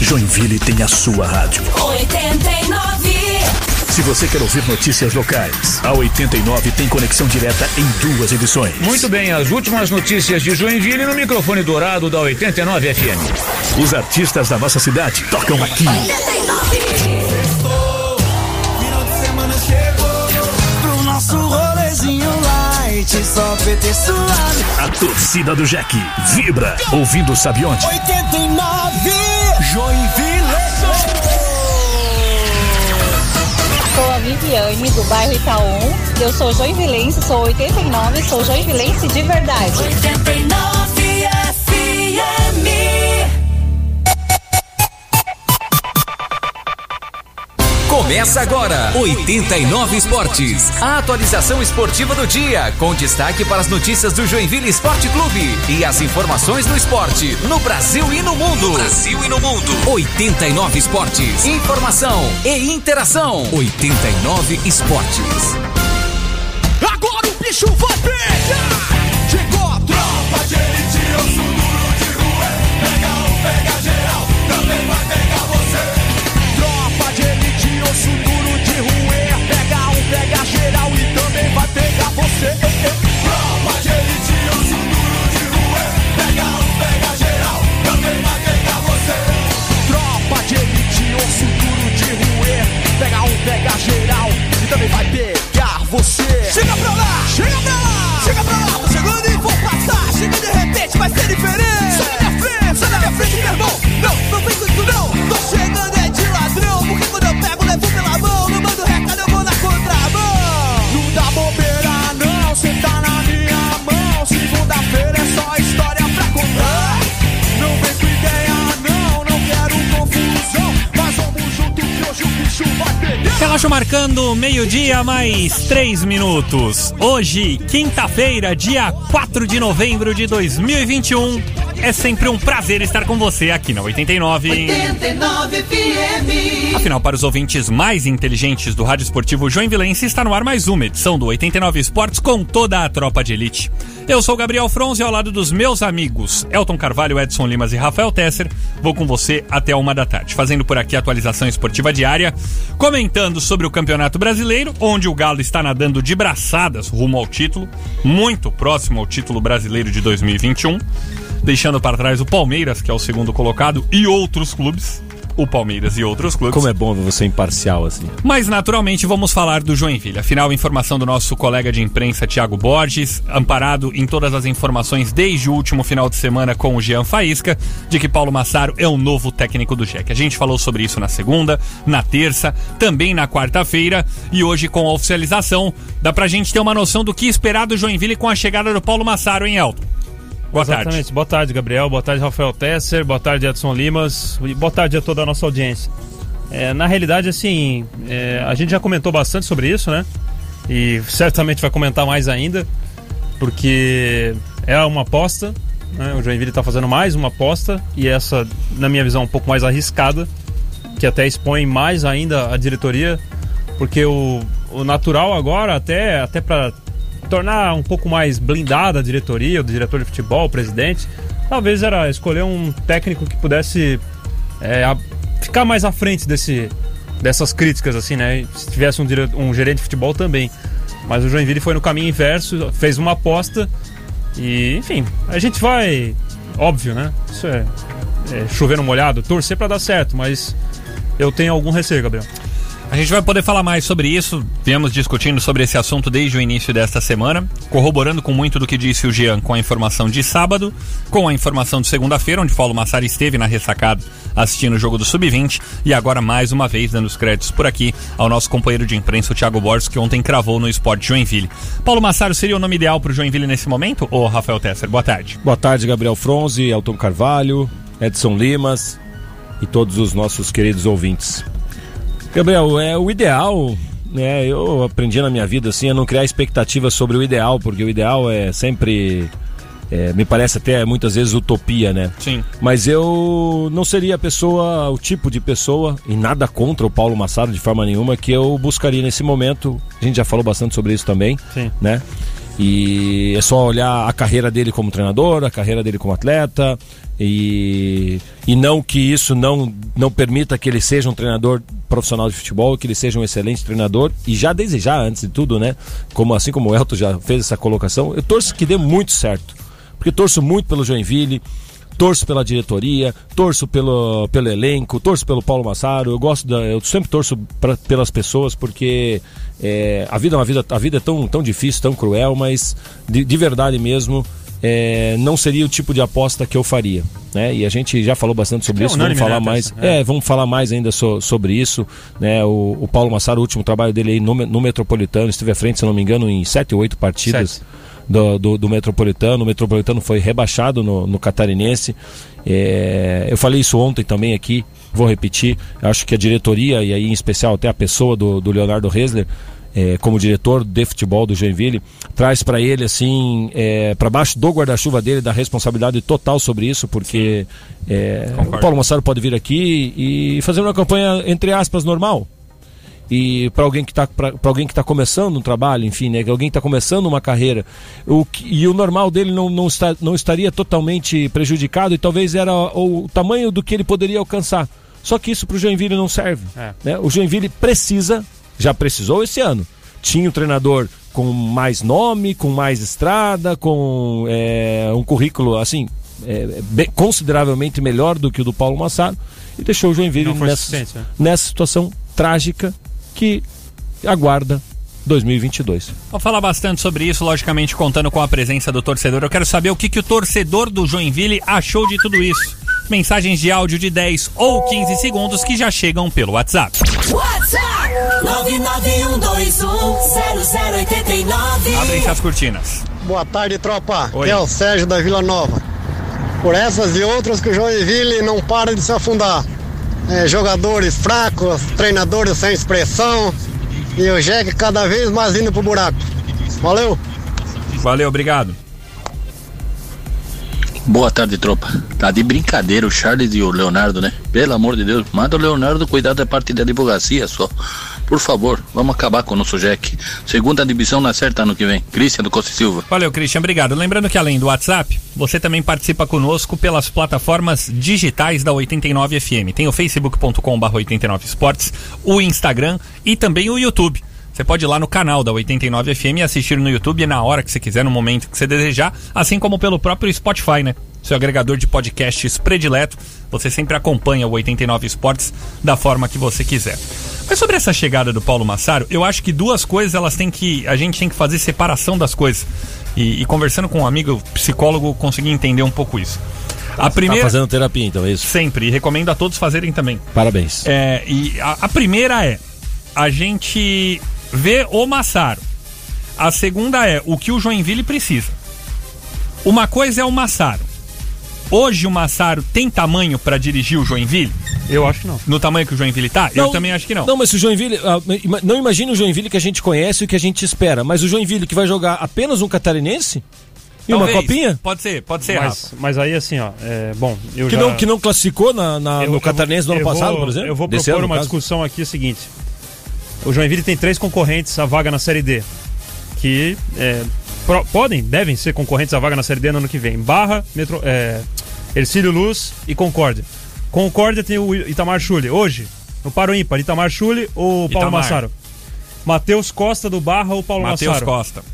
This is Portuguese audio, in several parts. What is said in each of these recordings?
Joinville tem a sua rádio. 89. Se você quer ouvir notícias locais, a 89 tem conexão direta em duas edições. Muito bem, as últimas notícias de Joinville no microfone dourado da 89 FM. Os artistas da nossa cidade tocam aqui. 89. Final de semana chegou pro nosso rolezinho light, só PT suave. A torcida do Jack vibra, ouvindo sabe onde? 89 Joinville. Sou a Viviane, do bairro Itaú. Eu sou joinvilense, sou 89, sou joinvilense de verdade. 89 Começa agora 89 Esportes, a atualização esportiva do dia, com destaque para as notícias do Joinville Esporte Clube e as informações do esporte no Brasil e no mundo. Brasil e no mundo. 89 Esportes, informação e interação. 89 Esportes. Agora o bicho vai pegar. Geral e também vai pegar você. Chega pra lá, chega pra lá, chega pra lá. Tô marcando meio-dia mais três minutos. Hoje, quinta-feira, dia 4 de novembro de 2021. É sempre um prazer estar com você aqui na 89. 89 FM. Afinal, para os ouvintes mais inteligentes do Rádio Esportivo Joinvilense, está no ar mais uma edição do 89 Esportes com toda a tropa de elite. Eu sou Gabriel Fronze ao lado dos meus amigos Elton Carvalho, Edson Limas e Rafael Tesser, vou com você até uma da tarde, fazendo por aqui a atualização esportiva diária, comentando sobre o Campeonato Brasileiro, onde o Galo está nadando de braçadas rumo ao título, muito próximo ao título brasileiro de 2021, deixando para trás o Palmeiras, que é o segundo colocado, e outros clubes. O Palmeiras e outros clubes. Como é bom você imparcial assim. Mas naturalmente vamos falar do Joinville. Afinal, informação do nosso colega de imprensa Thiago Borges, amparado em todas as informações desde o último final de semana com o Jean Faísca, de que Paulo Massaro é o novo técnico do Jack. A gente falou sobre isso na segunda, na terça, também na quarta-feira e hoje com a oficialização, dá pra gente ter uma noção do que esperar do Joinville com a chegada do Paulo Massaro em Elton. Boa Exatamente. tarde. Boa tarde, Gabriel. Boa tarde, Rafael Tesser. Boa tarde, Edson Limas. E boa tarde a toda a nossa audiência. É, na realidade, assim, é, a gente já comentou bastante sobre isso, né? E certamente vai comentar mais ainda, porque é uma aposta. Né? O Joinville está fazendo mais uma aposta e essa, na minha visão, um pouco mais arriscada, que até expõe mais ainda a diretoria, porque o, o natural agora, até, até para tornar um pouco mais blindada a diretoria, o diretor de futebol, o presidente, talvez era escolher um técnico que pudesse é, a- ficar mais à frente desse, dessas críticas, assim, né? Se tivesse um, dire- um gerente de futebol também. Mas o Joinville foi no caminho inverso, fez uma aposta e, enfim, a gente vai. Óbvio, né? Isso é, é chover no molhado, torcer pra dar certo, mas eu tenho algum receio, Gabriel. A gente vai poder falar mais sobre isso. Viemos discutindo sobre esse assunto desde o início desta semana, corroborando com muito do que disse o Jean com a informação de sábado, com a informação de segunda-feira, onde Paulo Massari esteve na ressacada assistindo o jogo do Sub-20 e agora mais uma vez dando os créditos por aqui ao nosso companheiro de imprensa, o Thiago Borges, que ontem cravou no Esporte Joinville. Paulo Massaro seria o nome ideal para o Joinville nesse momento? Ô, Rafael Tesser, boa tarde. Boa tarde, Gabriel Fronze, Elton Carvalho, Edson Limas e todos os nossos queridos ouvintes. Gabriel, é o ideal, né? Eu aprendi na minha vida assim a não criar expectativas sobre o ideal, porque o ideal é sempre é, me parece até muitas vezes utopia, né? Sim. Mas eu não seria a pessoa, o tipo de pessoa, e nada contra o Paulo Massaro de forma nenhuma, que eu buscaria nesse momento. A gente já falou bastante sobre isso também, Sim. né? E é só olhar a carreira dele como treinador, a carreira dele como atleta, e, e não que isso não, não permita que ele seja um treinador profissional de futebol, que ele seja um excelente treinador, e já desde já, antes de tudo, né? Como, assim como o Elton já fez essa colocação, eu torço que dê muito certo. Porque torço muito pelo Joinville, torço pela diretoria, torço pelo, pelo elenco, torço pelo Paulo Massaro. Eu gosto da, eu sempre torço pra, pelas pessoas porque é, a vida é uma vida, a vida é tão, tão difícil, tão cruel, mas de, de verdade mesmo. É, não seria o tipo de aposta que eu faria, né? E a gente já falou bastante sobre é isso, vamos falar mais? É. é, vamos falar mais ainda so- sobre isso, né? O, o Paulo Massaro, o último trabalho dele aí no, no Metropolitano, esteve à frente, se não me engano, em sete ou oito partidas Sete. do, do, do Metropolitano. O Metropolitano foi rebaixado no, no Catarinense. É, eu falei isso ontem também aqui, vou repetir. Acho que a diretoria, e aí em especial até a pessoa do, do Leonardo Resler, é, como diretor de futebol do Joinville, traz para ele assim, é, para baixo do guarda-chuva dele, da responsabilidade total sobre isso, porque é, o. Paulo Massaro pode vir aqui e fazer uma campanha, entre aspas, normal e para alguém que está para alguém que tá começando um trabalho, enfim, né, que alguém que está começando uma carreira, o e o normal dele não, não, está, não estaria totalmente prejudicado e talvez era o, o tamanho do que ele poderia alcançar. Só que isso para o Joinville não serve. É. né? O Joinville precisa, já precisou esse ano. Tinha um treinador com mais nome, com mais estrada, com é, um currículo assim é, bem- consideravelmente melhor do que o do Paulo Massaro e deixou o Joinville nessa, né? nessa situação trágica que aguarda 2022. Vou falar bastante sobre isso, logicamente contando com a presença do torcedor. Eu quero saber o que, que o torcedor do Joinville achou de tudo isso. Mensagens de áudio de 10 ou 15 segundos que já chegam pelo WhatsApp. WhatsApp 991210089. Abrem-se as cortinas. Boa tarde, tropa. Oi. Aqui é o Sérgio da Vila Nova. Por essas e outras que o Joinville não para de se afundar. É, jogadores fracos, treinadores sem expressão e o Jack cada vez mais indo pro buraco. Valeu! Valeu, obrigado. Boa tarde, tropa. Tá de brincadeira o Charles e o Leonardo, né? Pelo amor de Deus, manda o Leonardo cuidar da parte da advocacia só. Por favor, vamos acabar com o nosso Jack. Segunda divisão na certa ano que vem. Cristian do Costa Silva. Valeu, Christian, obrigado. Lembrando que além do WhatsApp, você também participa conosco pelas plataformas digitais da 89 FM. Tem o facebook.com.br 89 Esportes, o Instagram e também o YouTube. Você pode ir lá no canal da 89 FM e assistir no YouTube na hora que você quiser, no momento que você desejar, assim como pelo próprio Spotify, né? Seu agregador de podcasts predileto. Você sempre acompanha o 89 Esportes da forma que você quiser. Mas sobre essa chegada do Paulo Massaro, eu acho que duas coisas elas têm que. A gente tem que fazer separação das coisas. E, e conversando com um amigo psicólogo, consegui entender um pouco isso. A primeira. Tá fazendo terapia, então, é isso? Sempre, e recomendo a todos fazerem também. Parabéns. É, e a, a primeira é a gente vê o Massaro. A segunda é o que o Joinville precisa. Uma coisa é o Massaro. Hoje o Massaro tem tamanho pra dirigir o Joinville? Eu acho que não. No tamanho que o Joinville tá? eu também acho que não. Não, mas se o Joinville. ah, não imagine o Joinville que a gente conhece e que a gente espera, mas o Joinville que vai jogar apenas um catarinense? E uma copinha? Pode ser, pode ser, Mas, mas aí, assim, ó, é, bom, eu Que, já... não, que não classificou na, na- eu- no catarinense do ano passado, vou- por exemplo? Eu vou Desse propor ano, no uma caso. discussão aqui, é o seguinte. O Joinville tem três concorrentes à vaga na Série D. Que é, pro- podem, devem ser concorrentes à vaga na Série D no ano que vem. Barra, Metro, é, Ercílio Luz e Concórdia. Concórdia tem o Itamar Chuli. Hoje, no Paro Ímpar, Itamar Chuli ou Paulo Itamar. Massaro? Matheus Costa do Barra ou Paulo Matheus Massaro? Costa.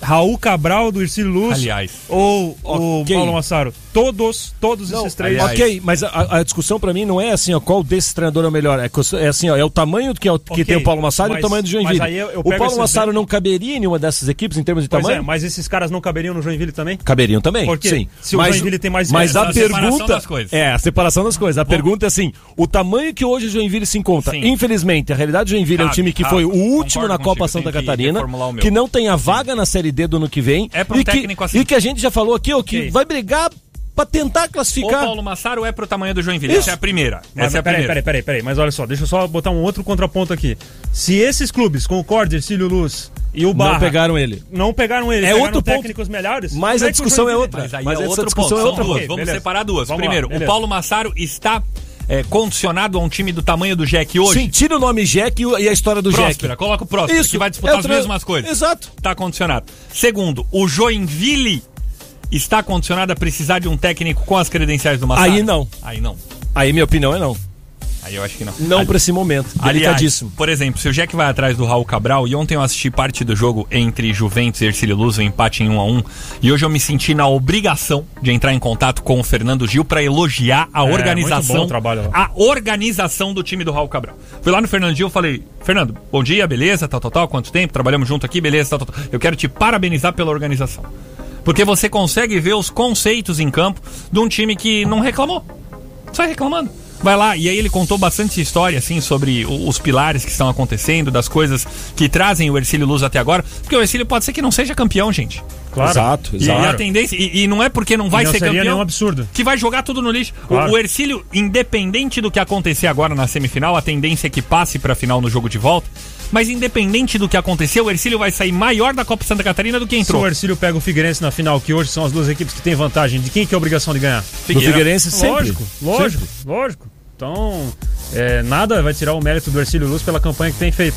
Raul Cabral do Ercílio Luz Aliás. ou o Ok. Paulo Massaro? Todos, todos esses três. aliás. Ok, mas a, a discussão pra mim não é assim, ó, qual desses treinador é o melhor. É, é assim, ó, é o tamanho que, é o- que Ok, tem o Paulo Massaro e mas- o tamanho do Joinville. mas aí eu- eu o Paulo Massaro não caberia em nenhuma dessas equipes em termos de Pois tamanho? é, mas esses caras não caberiam no Joinville também? Caberiam também, Por quê? sim. Se o mas, Joinville tem mais Mas a separação pergunta das coisas. é a separação das coisas. A pergunta é assim: o tamanho que hoje o Joinville se encontra. Sim. Infelizmente, a realidade do Joinville é um Cabe, time que cabe. foi o último na Copa Santa que Catarina, o que não tem a vaga na Série D do ano que vem. É e que, técnico assim. E que a gente já falou aqui, ó, que vai brigar pra tentar O classificar. Paulo Massaro é pro tamanho do Joinville. Isso. Essa é a primeira. Mas, Essa é a peraí, primeira. peraí, peraí, peraí, mas olha só, deixa eu só botar um outro contraponto aqui. Se esses clubes, Concórdia, Ercílio Luz e o Barra... Não pegaram ele. Não pegaram ele, É pegaram outro ponto. técnicos melhores... Mas como a o discussão é outra. Mas aí Mas é essa outro discussão ponto. é São outra duas. Vamos beleza. separar duas. Vamos lá, Primeiro, o beleza. Paulo Massaro está é, condicionado a um time do tamanho do Jack hoje? Sim, tira o nome Jack e o- a história do Próspera, Jack. coloca o Próspera, Isso, que vai disputar é o as mesmas coisas. Exato. Tá condicionado. Segundo, o Joinville está condicionado a precisar de um técnico com as credenciais do Massaro? Aí não. Aí não. Aí minha opinião é não. Aí eu acho que não. Não pra esse momento. Aliás, Delicadíssimo. por exemplo, se o Jack vai atrás do Raul Cabral, e ontem eu assisti parte do jogo entre Juventus e Ercílio Luz, o empate em 1 a 1 e hoje eu me senti na obrigação de entrar em contato com o Fernando Gil para elogiar a É, organização, a organização do time do Raul Cabral. Fui lá no Fernando Gil e falei, Fernando, bom dia, beleza, tal, tal, tal, quanto tempo, trabalhamos junto aqui, beleza, tal, tal, tal. Eu quero te parabenizar pela organização. Porque você consegue ver os conceitos em campo de um time que não reclamou. Sai reclamando. Vai lá, e aí ele contou bastante história, assim, sobre o- os pilares que estão acontecendo, das coisas que trazem o Ercílio Luz até agora. Porque o Ercílio pode ser que não seja campeão, gente. Claro. Exato, E, exato. e a tendência, e, e não é porque não vai não ser seria campeão nenhum absurdo. que vai jogar tudo no lixo. O- Claro. O, Ercílio, independente do que acontecer agora na semifinal, a tendência é que passe pra final no jogo de volta. Mas independente do que aconteceu, o Ercílio vai sair maior da Copa Santa Catarina do que Se entrou. o Ercílio pega o Figueirense na final, que hoje são as duas equipes que têm vantagem, de quem que é a obrigação de ganhar? Do Figueirense sempre. Lógico, lógico, lógico. Então, é, nada vai tirar o mérito do Ercílio Luz pela campanha que tem feito.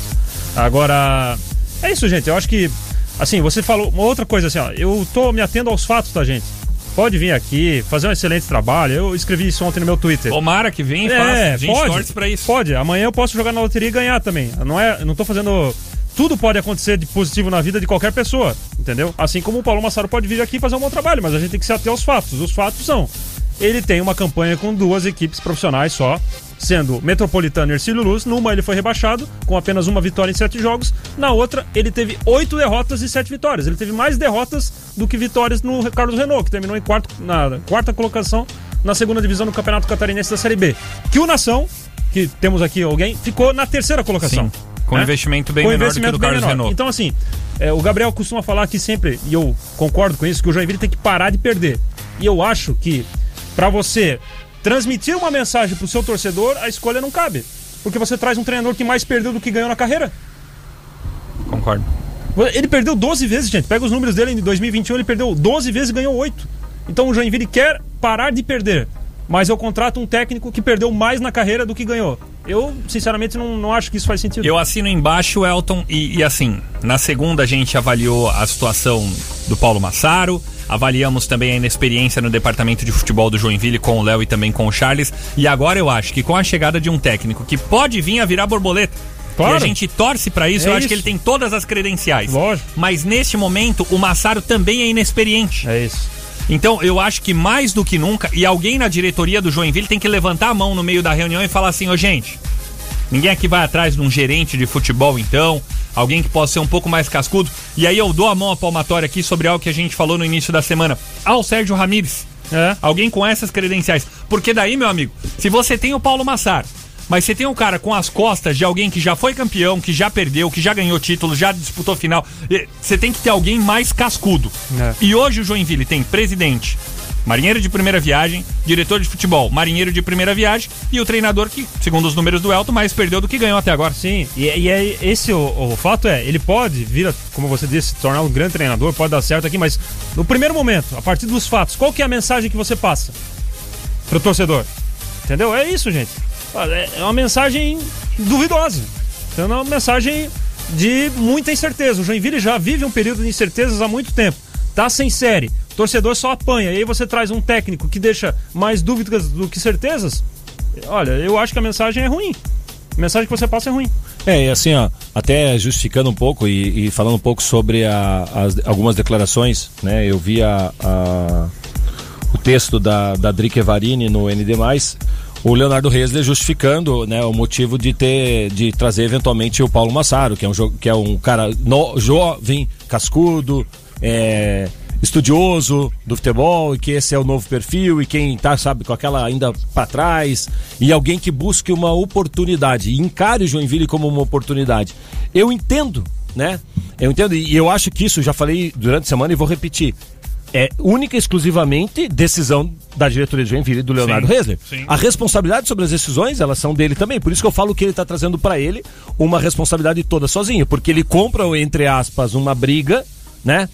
Agora, é isso, gente. Eu acho que, assim, você falou uma outra coisa assim, ó. Eu tô me atendo aos fatos, tá, gente? Pode vir aqui, fazer um excelente trabalho. Eu escrevi isso ontem no meu Twitter. Tomara que e É, faça. Pode, torce pra isso. Pode. Amanhã eu posso jogar na loteria e ganhar também. Não é, não tô fazendo. Tudo pode acontecer de positivo na vida de qualquer pessoa, entendeu? Assim como o Paulo Massaro pode vir aqui fazer um bom trabalho, mas a gente tem que se ater aos fatos. Os fatos são: ele tem uma campanha com duas equipes profissionais só, sendo Metropolitano e Ercílio Luz. Numa ele foi rebaixado, com apenas uma vitória em sete jogos. Na outra, ele teve oito derrotas e sete vitórias. Ele teve mais derrotas do que vitórias no Carlos Renault, que terminou em quarto, na quarta colocação na segunda divisão do Campeonato Catarinense da Série B. Que o Nação, que temos aqui alguém, ficou na terceira colocação. Sim, com né? investimento bem Com menor investimento do que o Carlos menor. Renault. Então, assim, é, o Gabriel costuma falar aqui sempre, e eu concordo com isso, que o Joinville tem que parar de perder. E eu acho que, pra você transmitir uma mensagem pro seu torcedor, a escolha não cabe. Porque você traz um treinador que mais perdeu do que ganhou na carreira. Concordo. Ele perdeu 12 vezes, gente. Pega os números dele em 2021, ele perdeu 12 vezes e ganhou 8. Então o Joinville quer parar de perder. Mas eu contrato um técnico que perdeu mais na carreira do que ganhou. Eu, sinceramente, não, não acho que isso faz sentido. Eu assino embaixo, Elton, e, e assim, na segunda a gente avaliou a situação do Paulo Massaro, avaliamos também a inexperiência no departamento de futebol do Joinville com o Léo e também com o Charles, e agora eu acho que com a chegada de um técnico que pode vir a virar borboleta, Claro. e a gente torce pra isso, É eu acho isso. que ele tem todas as credenciais. Lógico. Mas neste momento, o Massaro também é inexperiente. É isso. Então, eu acho que mais do que nunca, e alguém na diretoria do Joinville tem que levantar a mão no meio da reunião e falar assim: ô gente, ninguém aqui vai atrás de um gerente de futebol, então, alguém que possa ser um pouco mais cascudo. E aí eu dou a mão à palmatória aqui sobre algo que a gente falou no início da semana. Ao Sérgio Ramires. É. Alguém com essas credenciais. Porque daí, meu amigo, se você tem o Paulo Massar, mas você tem um cara com as costas de alguém que já foi campeão, que já perdeu, que já ganhou títulos, já disputou final, você tem que ter alguém mais cascudo. É. E hoje o Joinville tem presidente, marinheiro de primeira viagem, diretor de futebol, marinheiro de primeira viagem e o treinador que, segundo os números do Elton, mais perdeu do que ganhou até agora. Sim, e, e é esse o, o fato é, ele pode vir, como você disse, se tornar um grande treinador, pode dar certo aqui, mas no primeiro momento, a partir dos fatos, qual que é a mensagem que você passa pro torcedor? Entendeu? É isso, gente. É é uma mensagem duvidosa. Então é uma mensagem de muita incerteza. O Joinville já vive um período de incertezas há muito tempo. Tá sem série. Torcedor só apanha. E aí você traz um técnico que deixa mais dúvidas do que certezas. Olha, eu acho que a mensagem é ruim. A mensagem que você passa é ruim. É, e assim, ó, até justificando um pouco e, e falando um pouco sobre a- as- algumas declarações, né? Eu vi a, a- o texto da, da Drica Evarini no ND+, o Leonardo Resler justificando né, o motivo de ter de trazer eventualmente o Paulo Massaro, que é um, que é um cara no- jovem, cascudo, é, estudioso do futebol e que esse é o novo perfil e quem tá, sabe, com aquela ainda para trás e alguém que busque uma oportunidade e encare o Joinville como uma oportunidade. Eu entendo, né? Eu entendo e eu acho que isso, já falei durante a semana e vou repetir. É única e exclusivamente decisão da diretoria de Joinville e do Leonardo Sim, sim. A responsabilidade sobre as decisões, elas são dele também. Por isso que eu falo que ele está trazendo para ele uma responsabilidade toda sozinho, porque ele compra, entre aspas, uma briga, né?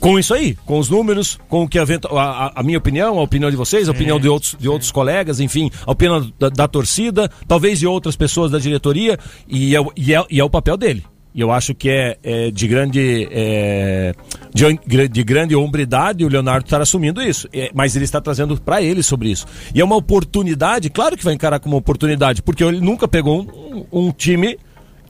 Com isso aí, com os números, com o que a, a- a minha opinião, a opinião de vocês, a opinião de outros, de outros colegas, enfim, a opinião da, da torcida, talvez de outras pessoas da diretoria, e é, o- e é, e é o papel dele. E eu acho que é, é de grande é, de, de grande hombridade o Leonardo estar assumindo isso. É, mas ele está trazendo para ele sobre isso. E é uma oportunidade, claro que vai encarar como oportunidade, porque ele nunca pegou um, um time,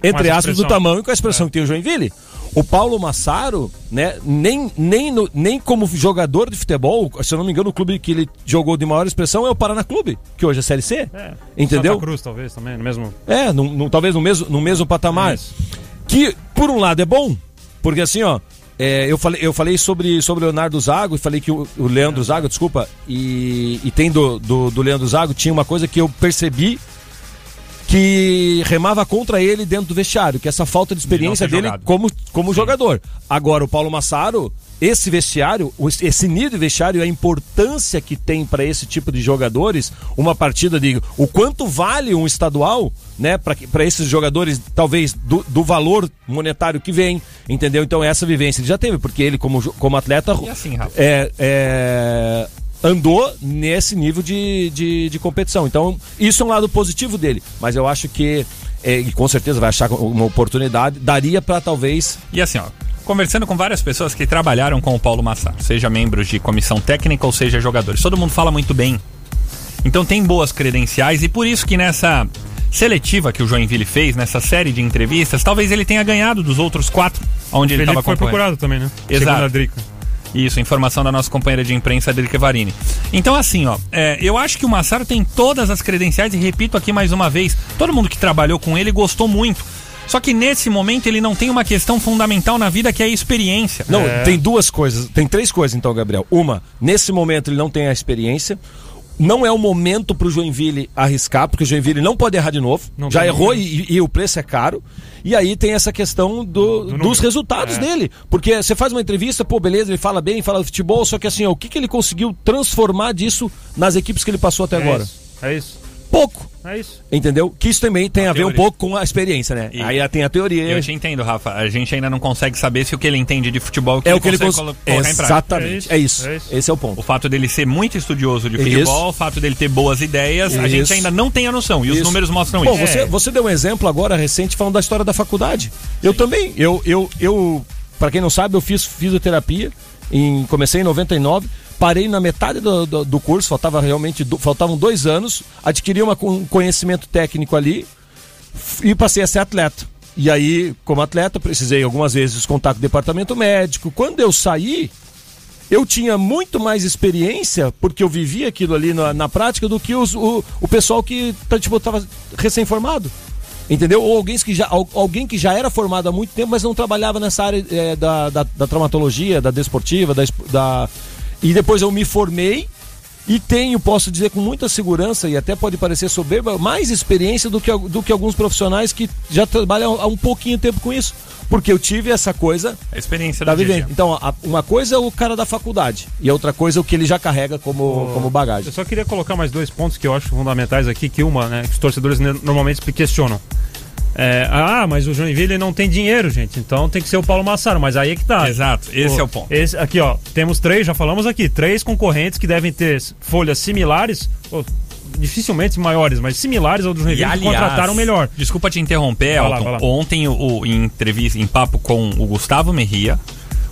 entre aspas, do tamanho com a expressão que tem o Joinville. O Paulo Massaro, né, nem, nem, no- nem como jogador de futebol, se eu não me engano, o clube que ele jogou de maior expressão é o Paraná Clube, que hoje é Série C. É. Entendeu? Santa Cruz, talvez, também, no mesmo. É, num- num- talvez no mesmo, no mesmo patamar. Que, por um lado, é bom, porque assim, ó, é, eu, falei, eu falei sobre, sobre o Leonardo Zago e falei que o, o Leandro Zago, desculpa, e, e tem do, do, do Leandro Zago, tinha uma coisa que eu percebi que remava contra ele dentro do vestiário, que essa falta de experiência ter dele jogado. como, como jogador. Agora, o Paulo Massaro, esse vestiário, esse nível de vestiário, a importância que tem para esse tipo de jogadores, uma partida de o quanto vale um estadual, né, para esses jogadores, talvez do, do valor monetário que vem, entendeu? Então, essa vivência ele já teve, porque ele, como, como atleta, E assim, Rafa? é, é, andou nesse nível de, de, de competição. Então, isso é um lado positivo dele. Mas eu acho que, é, e com certeza vai achar uma oportunidade, daria para talvez. E assim, ó, conversando com várias pessoas que trabalharam com o Paulo Massaro, seja membros de comissão técnica ou seja jogadores, todo mundo fala muito bem. Então tem boas credenciais e por isso que nessa seletiva que o Joinville fez, nessa série de entrevistas, talvez ele tenha ganhado dos outros quatro onde ele estava foi procurado também, né? Segundo a Exato. Isso, informação da nossa companheira de imprensa, Adrique Varini. Então, assim, ó, é, eu acho que o Massaro tem todas as credenciais, e repito aqui mais uma vez, todo mundo que trabalhou com ele gostou muito. Só que nesse momento ele não tem uma questão fundamental na vida que é a experiência. Não, É. tem duas coisas, tem três coisas então, Gabriel. Uma, nesse momento ele não tem a experiência. Não é o momento pro Joinville arriscar, porque o Joinville não pode errar de novo. Não Já errou e, e o preço é caro. E aí tem essa questão do- dos número. resultados É. dele. Porque você faz uma entrevista, pô, beleza, ele fala bem, fala do futebol, só que assim, ó, o que, que ele conseguiu transformar disso nas equipes que ele passou até É agora? isso. É isso. Pouco. É isso. Entendeu? Que isso também tem a, ver um teoria. pouco com a experiência, né? E- Aí tem a teoria. Eu te entendo, Rafa. A gente ainda não consegue saber se o que ele entende de futebol é o que ele consegue cons... colo- colocar em prática. Exatamente. É É isso, é isso. Esse é o ponto. O fato dele ser muito estudioso de Isso. futebol, o fato dele ter boas ideias, a Isso. gente ainda não tem a noção. E os Isso. números mostram Bom, isso. você, você deu um exemplo agora recente falando da história da faculdade. Eu também. Eu, eu, eu para quem não sabe, eu fiz fisioterapia. Em, comecei em 99. Parei na metade do, do, do curso, faltava realmente do- faltavam dois anos. Adquiri uma, um conhecimento técnico ali e passei a ser atleta. E aí, como atleta, precisei algumas vezes contar com o departamento médico. Quando eu saí, eu tinha muito mais experiência, porque eu vivia aquilo ali na, na prática, do que os- o, o pessoal que tá, tipo, recém-formado. Entendeu? Ou alguém que, já, al- alguém que já era formado há muito tempo, mas não trabalhava nessa área eh, da, da, da traumatologia, da desportiva, da, da. E depois eu me formei e tenho, posso dizer com muita segurança, e até pode parecer soberba, mais experiência do que, do que alguns profissionais que já trabalham há um pouquinho tempo com isso. Porque eu tive essa coisa A experiência do dia a dia. vivendo. Então, a- uma coisa é o cara da faculdade e a outra coisa é o que ele já carrega como, como bagagem. Eu só queria colocar mais dois pontos que eu acho fundamentais aqui, que uma, né, que os torcedores normalmente questionam. É, ah, mas o Joinville não tem dinheiro, gente, então tem que ser o Paulo Massaro, mas aí é que tá. Exato, esse Pô, é o ponto. Esse, aqui, ó, temos três, já falamos aqui, três concorrentes que devem ter folhas similares, ou dificilmente maiores, mas similares ao do E Joinville, que aliás, contrataram melhor. Desculpa te interromper, Vai lá, Elton. vai lá. Ontem, o, o- em entrevista, em papo com o Gustavo Merria,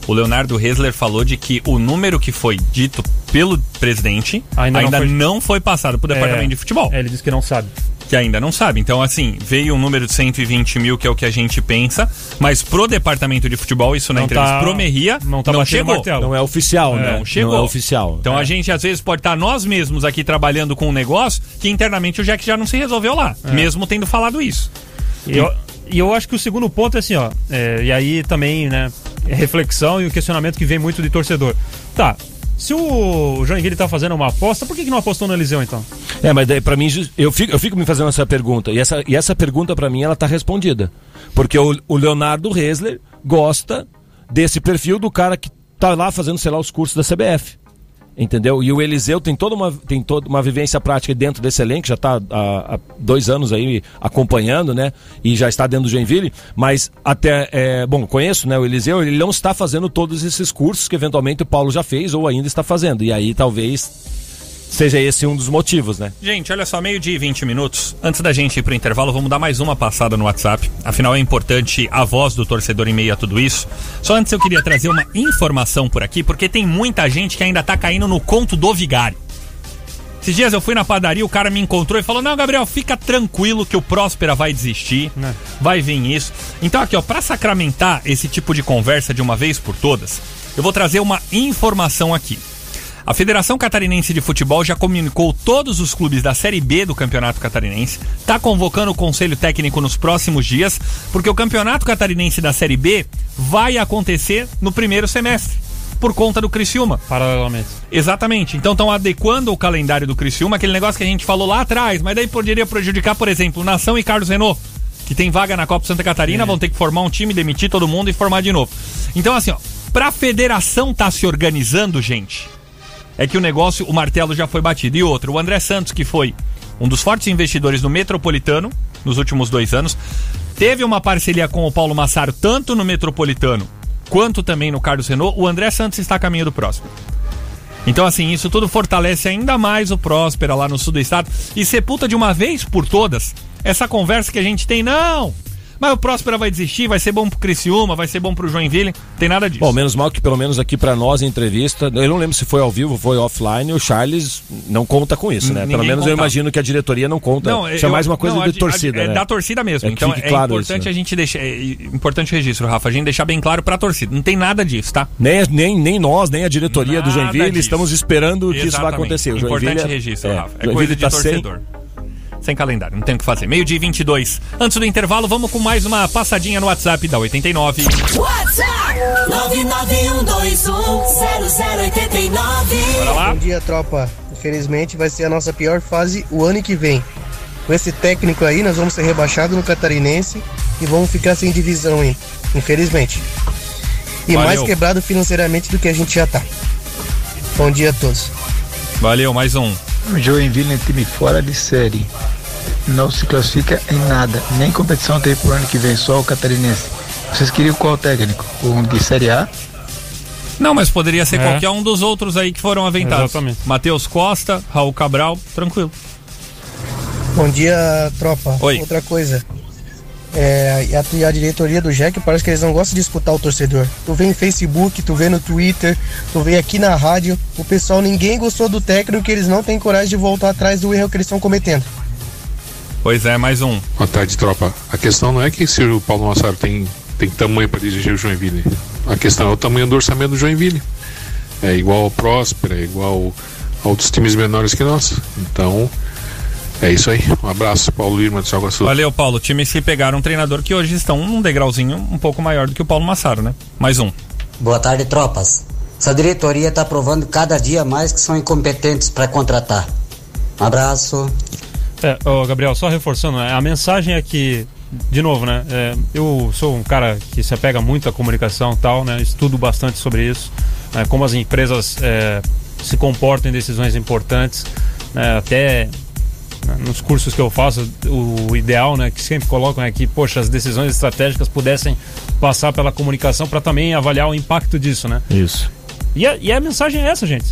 o Leonardo Resler falou de que o número que foi dito pelo presidente Ainda ainda, não foi- não, foi... passado pro departamento É, de futebol. é, ele disse que não sabe. Que ainda não sabe. Então, assim, veio um número de 120 mil, que é o que a gente pensa, mas pro departamento de futebol, isso na Não entrevista tá- pro Merria, não não, tá batendo chegou. martelo. Não é oficial, né? Não chegou. Não é oficial. Então a gente às vezes pode estar nós mesmos aqui trabalhando com um negócio que internamente o Jack já não se resolveu lá, É. mesmo tendo falado isso. E eu, e eu acho que o segundo ponto é assim, ó. é, e aí também, né? é reflexão e o questionamento que vem muito de torcedor. Tá. Se o Joinville tá fazendo uma aposta, por que, que não apostou no Eliseu então? É, mas daí pra mim, eu fico, eu fico me fazendo essa pergunta. E essa, e essa pergunta pra mim, ela tá respondida. Porque o, o Leonardo Resler gosta desse perfil do cara que tá lá fazendo, sei lá, os cursos da CBF. Entendeu? E o Eliseu tem toda uma, tem toda uma vivência prática dentro desse elenco, já está há, há dois anos aí acompanhando, né? E já está dentro do Joinville, mas até, é, bom, conheço, né? O Eliseu, ele não está fazendo todos esses cursos que eventualmente o Paulo já fez ou ainda está fazendo. E aí talvez seja esse um dos motivos, né? Gente, olha só, meio dia e 20 minutos. Antes da gente ir pro intervalo, vamos dar mais uma passada no WhatsApp. Afinal, é importante a voz do torcedor em meio a tudo isso. Só antes eu queria trazer uma informação por aqui, porque tem muita gente que ainda tá caindo no conto do vigário. Esses dias eu fui na padaria, o cara me encontrou e falou: Não, Gabriel, fica tranquilo que o Próspera vai desistir, Né. vai vir isso. Então, aqui, ó, pra sacramentar esse tipo de conversa de uma vez por todas, eu vou trazer uma informação aqui. A Federação Catarinense de Futebol já comunicou todos os clubes da Série B do Campeonato Catarinense, está convocando o Conselho Técnico nos próximos dias, porque o Campeonato Catarinense da Série B vai acontecer no primeiro semestre, por conta do Criciúma. Paralelamente. Exatamente. Então estão adequando o calendário do Criciúma, aquele negócio que a gente falou lá atrás, mas daí poderia prejudicar, por exemplo, Nação e Carlos Renault, que tem vaga na Copa Santa Catarina, vão ter que formar um time, demitir todo mundo e formar de novo. Então, assim, ó, pra federação tá se organizando, gente, é que o negócio, o martelo já foi batido. E outro, o André Santos, que foi um dos fortes investidores do Metropolitano nos últimos dois anos, teve uma parceria com o Paulo Massaro, tanto no Metropolitano quanto também no Carlos Renault. O André Santos está a caminho do próximo. Então, assim, isso tudo fortalece ainda mais o Próspera lá no sul do estado e sepulta de uma vez por todas essa conversa que a gente tem. Não! Mas o Próspera vai desistir, vai ser bom pro Criciúma, vai ser bom pro Joinville. Tem nada disso. Bom, menos mal que pelo menos aqui pra nós em entrevista, eu não lembro se foi ao vivo foi offline, o Charles não conta com isso, né? Ninguém pelo menos eu contava. imagino que a diretoria não conta. isso é eu- mais uma coisa não, de a- torcida, a- é né? da torcida mesmo. É então é claro importante isso, né? a gente deixar. É importante o registro, Rafa. A gente deixar bem claro pra torcida. Não tem nada disso, tá? Nem, nem, nem nós, nem a diretoria do Nada Joinville disso. estamos esperando que isso vai Exatamente. acontecer. O Importante Joinville registro, é, Rafa. É Joinville coisa de tá torcedor. Sem calendário, não tem o que fazer. Meio-dia e 22. Antes do intervalo, vamos com mais uma passadinha no WhatsApp da 89. WhatsApp 991210089. Bora lá. Bom dia, tropa. Infelizmente vai ser a nossa pior fase o ano que vem. Com esse técnico aí, nós vamos ser rebaixados no Catarinense e vamos ficar sem divisão, hein? Infelizmente. E Valeu. mais quebrado financeiramente do que a gente já tá. Bom dia a todos. Valeu, mais um. O Joinville é time fora de série. Não se classifica em nada. Nem competição tem pro ano que vem, só o catarinense. Vocês queriam qual técnico? Um de Série A? Não, mas poderia ser É. qualquer um dos outros aí que foram aventados. Exatamente. Matheus Costa, Raul Cabral, tranquilo. Bom dia, tropa. Oi. Outra coisa. É, e a, e a diretoria do Jack parece que eles não gostam de escutar o torcedor. Tu vê em Facebook, tu vê no Twitter, tu vê aqui na rádio. O pessoal, ninguém gostou do técnico e eles não têm coragem de voltar atrás do erro que eles estão cometendo. Pois é, mais um. Boa tarde, tropa. A questão não é que se o Paulo Massaro tem, tem tamanho para dirigir o Joinville. A questão é o tamanho do orçamento do Joinville. É igual ao Próspera, é igual a outros times menores que nós. Então, é isso aí. Um abraço, Paulo Lima de Salgaçu. Valeu, Paulo. Times que pegaram um treinador que hoje estão num degrauzinho um pouco maior do que o Paulo Massaro, né? Mais um. Boa tarde, tropas. Essa diretoria está provando cada dia mais que são incompetentes para contratar. Um abraço. É, ô, Gabriel, só reforçando, né, a mensagem é que, de novo, né? é, eu sou um cara que se apega muito à comunicação e tal, né? Estudo bastante sobre isso, né, como as empresas é, se comportam em decisões importantes, né, até nos cursos que eu faço, o ideal, né, que sempre colocam é que, poxa, as decisões estratégicas pudessem passar pela comunicação para também avaliar o impacto disso, né? Isso. E a, e a mensagem é essa, gente.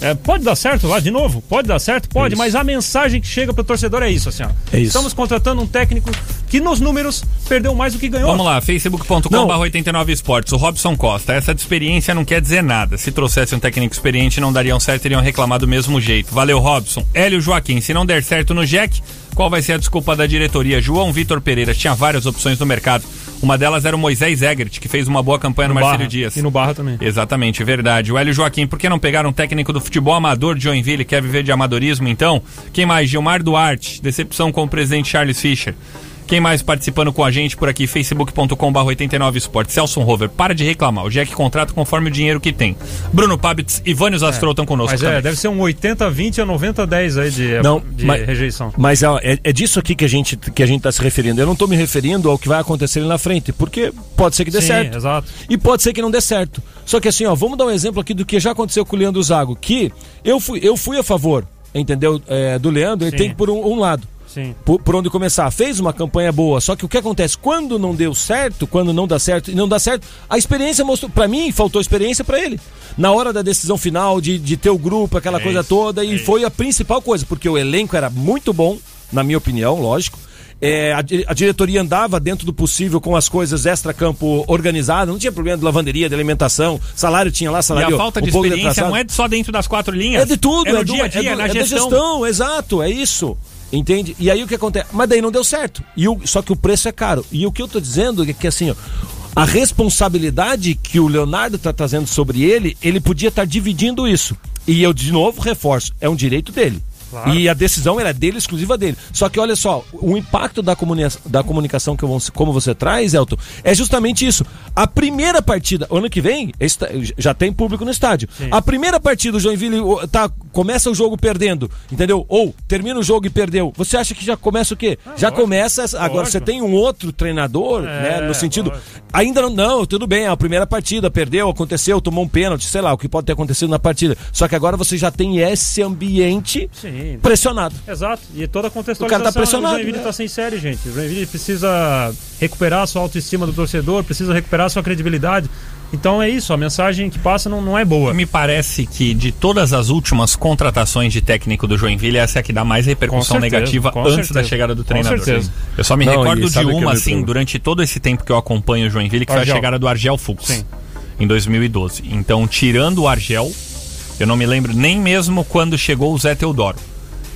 É, pode dar certo lá, de novo? Pode dar certo? Pode, Isso. mas a mensagem que chega pro torcedor é isso, assim, ó. É isso. Estamos contratando um técnico que nos números perdeu mais do que ganhou. Vamos lá, facebook.com.br 89 esportes. O Robson Costa. Essa de experiência não quer dizer nada. Se trouxesse um técnico experiente, não dariam certo, teriam reclamado do mesmo jeito. Valeu, Robson. Hélio Joaquim, se não der certo no Jack, qual vai ser a desculpa da diretoria? João Vitor Pereira tinha várias opções no mercado. Uma delas era o Moisés Egert, que fez uma boa campanha no, No Marcelo. Dias. E no Barra também. Exatamente, verdade. O Hélio Joaquim, por que não pegaram um técnico do futebol amador de Joinville? Quer viver de amadorismo, então? Quem mais? Gilmar Duarte. Decepção com o presidente Charles Fischer. Quem mais participando com a gente por aqui? facebook.com.br 89 Esportes. Celso Rover, para de reclamar. O Jack contrata conforme o dinheiro que tem. Bruno Pabitz e Vânios Astrol estão conosco Mas é, deve ser um 80-20 a 90-10 aí de, Não, de mas- rejeição. Mas é, é- é disso aqui que a gente que a gente está se referindo. Eu não estou me referindo ao que vai acontecer ali na frente, porque pode ser que dê Sim, certo. exato. E pode ser que não dê certo. Só que assim, ó, vamos dar um exemplo aqui do que já aconteceu com o Leandro Zago, que eu fui, eu fui a favor, entendeu? É, do Leandro, ele Sim. tem que ir por um, um lado. Sim. Por, por onde começar. Fez uma campanha boa, só que o que acontece? Quando não deu certo, quando não dá certo e não dá certo, a experiência mostrou. Pra mim, faltou experiência pra ele. Na hora da decisão final, de, de ter o grupo, aquela É coisa isso, toda, e foi a principal coisa, porque o elenco era muito bom, na minha opinião, lógico. É, a, a diretoria andava dentro do possível com as coisas extra-campo organizadas, não tinha problema de lavanderia, de alimentação, salário tinha lá, E salário a falta de um experiência não é só dentro das quatro linhas. É de tudo, é é, do, dia a é dia, do- na é da gestão. gestão, exato, é isso. Entende? E aí o que acontece? Mas daí não deu certo. E o, só que o preço é caro. E o que eu tô dizendo é que assim, ó, a responsabilidade que o Leonardo tá trazendo sobre ele, ele podia estar dividindo isso. E eu de novo reforço, é um direito dele. Claro. E a decisão era dele, exclusiva dele. Só que olha só, o impacto da, comunica da comunicação que eu como você traz, Elton, é justamente isso. A primeira partida, ano que vem, já tem público no estádio. A primeira partida, o Joinville tá, começa o jogo perdendo, entendeu? Ou termina o jogo e perdeu. Você acha que já começa o quê? já começa. essa- Agora lógico. você tem um outro treinador, É, né? No sentido. lógico. Ainda não, não, tudo bem, é a primeira partida, perdeu, aconteceu, tomou um pênalti, sei lá, o que pode ter acontecido na partida. Só que agora você já tem esse ambiente Sim. Pressionado. Exato. E toda a O cara contextualização. tá pressionado, O Joinville né? tá sem série, gente. O Joinville precisa recuperar a sua autoestima do torcedor, precisa recuperar a sua credibilidade. Então é isso, a mensagem que passa não, não é boa. Me parece que de todas as últimas contratações de técnico do Joinville, essa é a que dá mais repercussão Com certeza, negativa com antes certeza. da chegada do Com treinador. certeza. Eu só me Não, recordo de que uma, assim, durante todo esse tempo que eu acompanho o Joinville, que foi a Argel. chegada do Argel Fux. Sim. Em 2012. Então, tirando o Argel, eu não me lembro nem mesmo quando chegou o Zé Teodoro.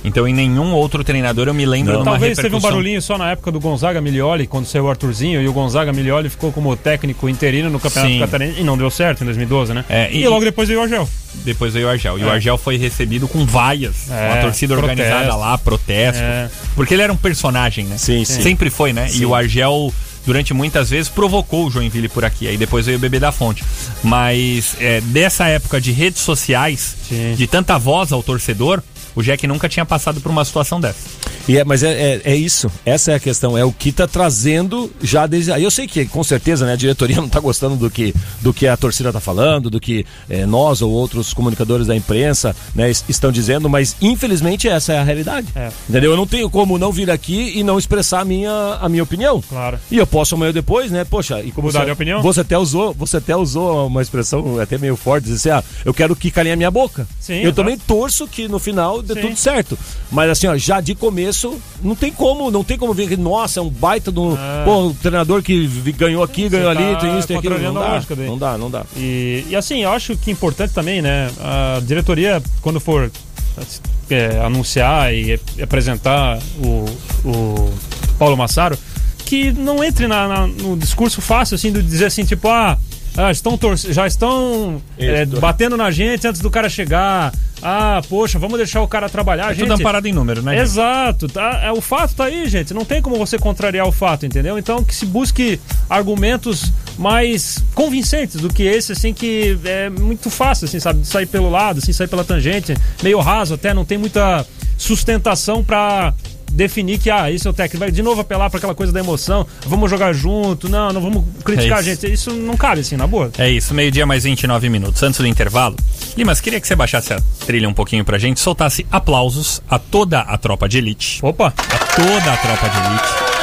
Então, em nenhum outro treinador eu me lembro de uma Talvez teve um repercussão. barulhinho só na época do Gonzaga Milioli, quando saiu o Arthurzinho, e o Gonzaga Milioli ficou como técnico interino no Campeonato Sim. Catarinense, e não deu certo em 2012, né? É, e, e- logo depois veio o Argel. Depois veio o Argel. E É. o Argel foi recebido com vaias. É, uma torcida protesto. organizada lá, protesto. É. Porque ele era um personagem, né? Sim, sim. Sempre foi, né? Sim. E o Argel, durante muitas vezes, provocou o Joinville por aqui. Aí depois veio o Bebê da Fonte. Mas é, dessa época de redes sociais, Sim. de tanta voz ao torcedor, o Jack nunca tinha passado por uma situação dessa. E é, mas é, é, é isso, essa é a questão, é o que tá trazendo já desde aí. Eu sei que com certeza né, a diretoria não tá gostando do que, do que a torcida tá falando, do que é, nós ou outros comunicadores da imprensa né, es- estão dizendo, mas infelizmente essa é a realidade. É. Entendeu? Eu não tenho como não vir aqui e não expressar a minha, a minha opinião. Claro. E eu posso amanhã depois, né? Poxa, e como Mudar você, de opinião? Você até usou, você até usou uma expressão até meio forte, dizer assim, ah, eu quero que calem a minha boca. Sim, eu exato. também torço que no final Sim. tudo certo. Mas assim, ó, já de começo, não tem como, não tem como ver que, nossa, é um baita do. Pô, um treinador que ganhou aqui, ganhou Você ali, tá tem isso, tem aquilo. Não dá, lógica não dá, não dá. E, e assim, eu acho que é importante também, né? A diretoria, quando for é, anunciar e apresentar o, o Paulo Massaro, que não entre na- na- no discurso fácil, assim, de dizer assim, tipo, ah. Ah, estão já estão é, batendo na gente antes do cara chegar. Ah, poxa, vamos deixar o cara trabalhar. É gente. tudo amparado em número, né? Exato, tá? É, o fato tá aí, gente. Não tem como você contrariar o fato, entendeu? Então que se busque argumentos mais convincentes do que esse, assim, que é muito fácil, assim, sabe? De sair pelo lado, assim, sair pela tangente, meio raso até, não tem muita sustentação pra definir que, ah, isso é o técnico. Vai de novo apelar pra aquela coisa da emoção, vamos jogar junto, não, não vamos criticar É a gente. Isso não cabe, assim, na boa. É isso, meio-dia mais 29 minutos. Antes do intervalo, Limas, queria que você baixasse a trilha um pouquinho pra gente, soltasse aplausos a toda a tropa de elite. Opa! A toda a tropa de elite.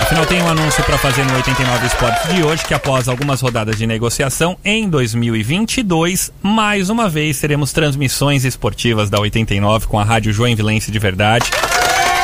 Afinal, tem um anúncio para fazer no 89 Esportes de hoje, que após algumas rodadas de negociação, em 2022, mais uma vez teremos transmissões esportivas da 89 com a Rádio Joinvilense de verdade.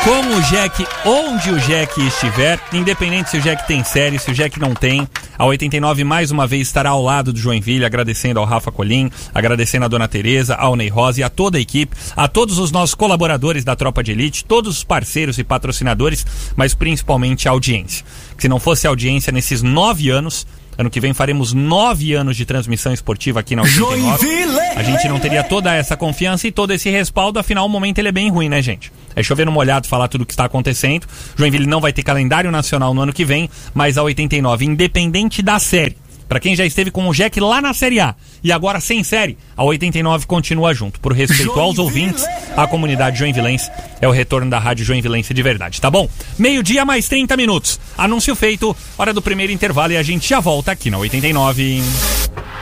Com o Jack, onde o Jack estiver, independente se o Jack tem série, se o Jack não tem, a 89 mais uma vez estará ao lado do Joinville, agradecendo ao Rafa Colim, agradecendo a Dona Tereza, ao Ney Rosa e a toda a equipe, a todos os nossos colaboradores da Tropa de Elite, todos os parceiros e patrocinadores, mas principalmente a audiência. Que se não fosse a audiência nesses nove anos, Ano que vem faremos nove anos de transmissão esportiva aqui na 89. Joinville! A gente não teria toda essa confiança e todo esse respaldo, afinal o momento ele é bem ruim, né, gente? É chover no molhado falar tudo o que está acontecendo. Joinville não vai ter calendário nacional no ano que vem, mas a 89, independente da série, Pra quem já esteve com o Jack lá na Série A e agora sem série, a 89 continua junto. Por respeito aos ouvintes, à comunidade joinvilense, é o retorno da Rádio Joinvilense de verdade, tá bom? Meio-dia mais 30 minutos. Anúncio feito, hora do primeiro intervalo e a gente já volta aqui na 89.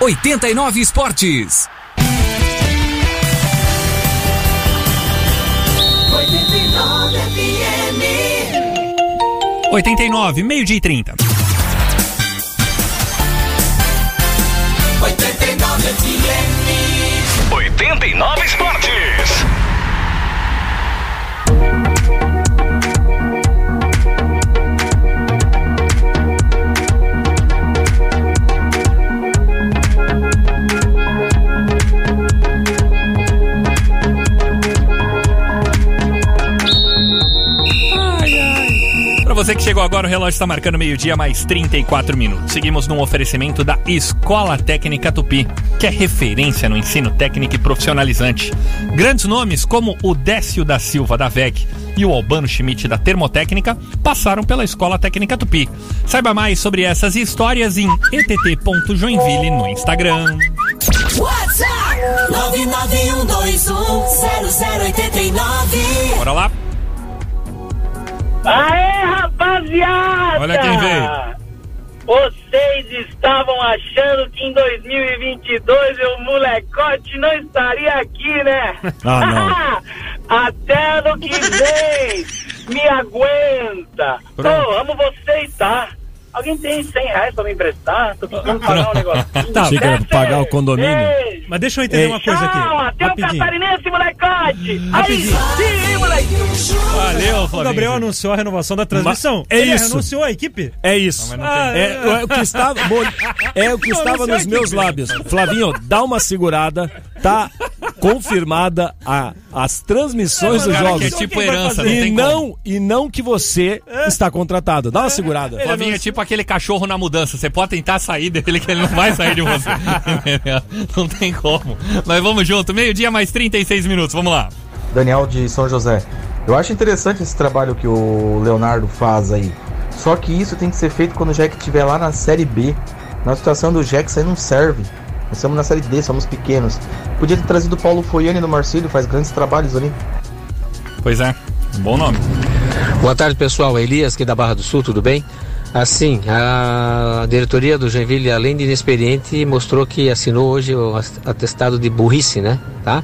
89 Esportes. 89, meio-dia e 30. 89 FM. 89 Esportes. Você que chegou agora, o relógio está marcando meio-dia mais 34 minutos. Seguimos num oferecimento da Escola Técnica Tupi, que é referência no ensino técnico e profissionalizante. Grandes nomes como o Décio da Silva da VEG e o Albano Schmidt da Termotécnica passaram pela Escola Técnica Tupi. Saiba mais sobre essas histórias em ett.joinville no Instagram. WhatsApp 991210089. Bora lá. Aê, rapaziada! Olha quem veio. Vocês estavam achando que em 2022 o molecote não estaria aqui, né? Ah, Até ano que vem! Me aguenta! Pronto. Amo vocês, tá? Alguém tem 100 reais pra me emprestar? Tô precisando pagar um negócio. Achei que era pra pagar o condomínio. Mas deixa eu entender uma coisa aqui. Tchau, até o Rapidinho. catarinense, molecote! Aí Rapidinho. sim, moleque! Valeu, O Gabriel anunciou a renovação da transmissão. é Ele isso. anunciou a equipe? É isso. Ah, É, é o que estava, é o que estava nos meus lábios. Flavinho, dá uma segurada. Tá confirmada a, as transmissões É, dos cara, jogos. que é tipo herança, não e tem não e não que você está contratado. Dá uma segurada. Flavinho é tipo aquele cachorro na mudança. Você pode tentar sair dele que ele não vai sair de você. Não tem como. Mas vamos junto. Meio-dia mais 36 minutos. Vamos lá. Daniel de São José. Eu acho interessante esse trabalho que o Leonardo faz aí. Só que isso tem que ser feito quando o Jack estiver lá na Série B. Na situação do Jack, isso aí não serve. Nós estamos na Série D, somos pequenos. Podia ter trazido o Paulo Foiane do Marcílio, faz grandes trabalhos ali. Pois é, bom nome. Boa tarde, pessoal. Elias aqui da Barra do Sul, tudo bem? Assim, a diretoria do Joinville, além de inexperiente, mostrou que assinou hoje o atestado de burrice, né? Tá?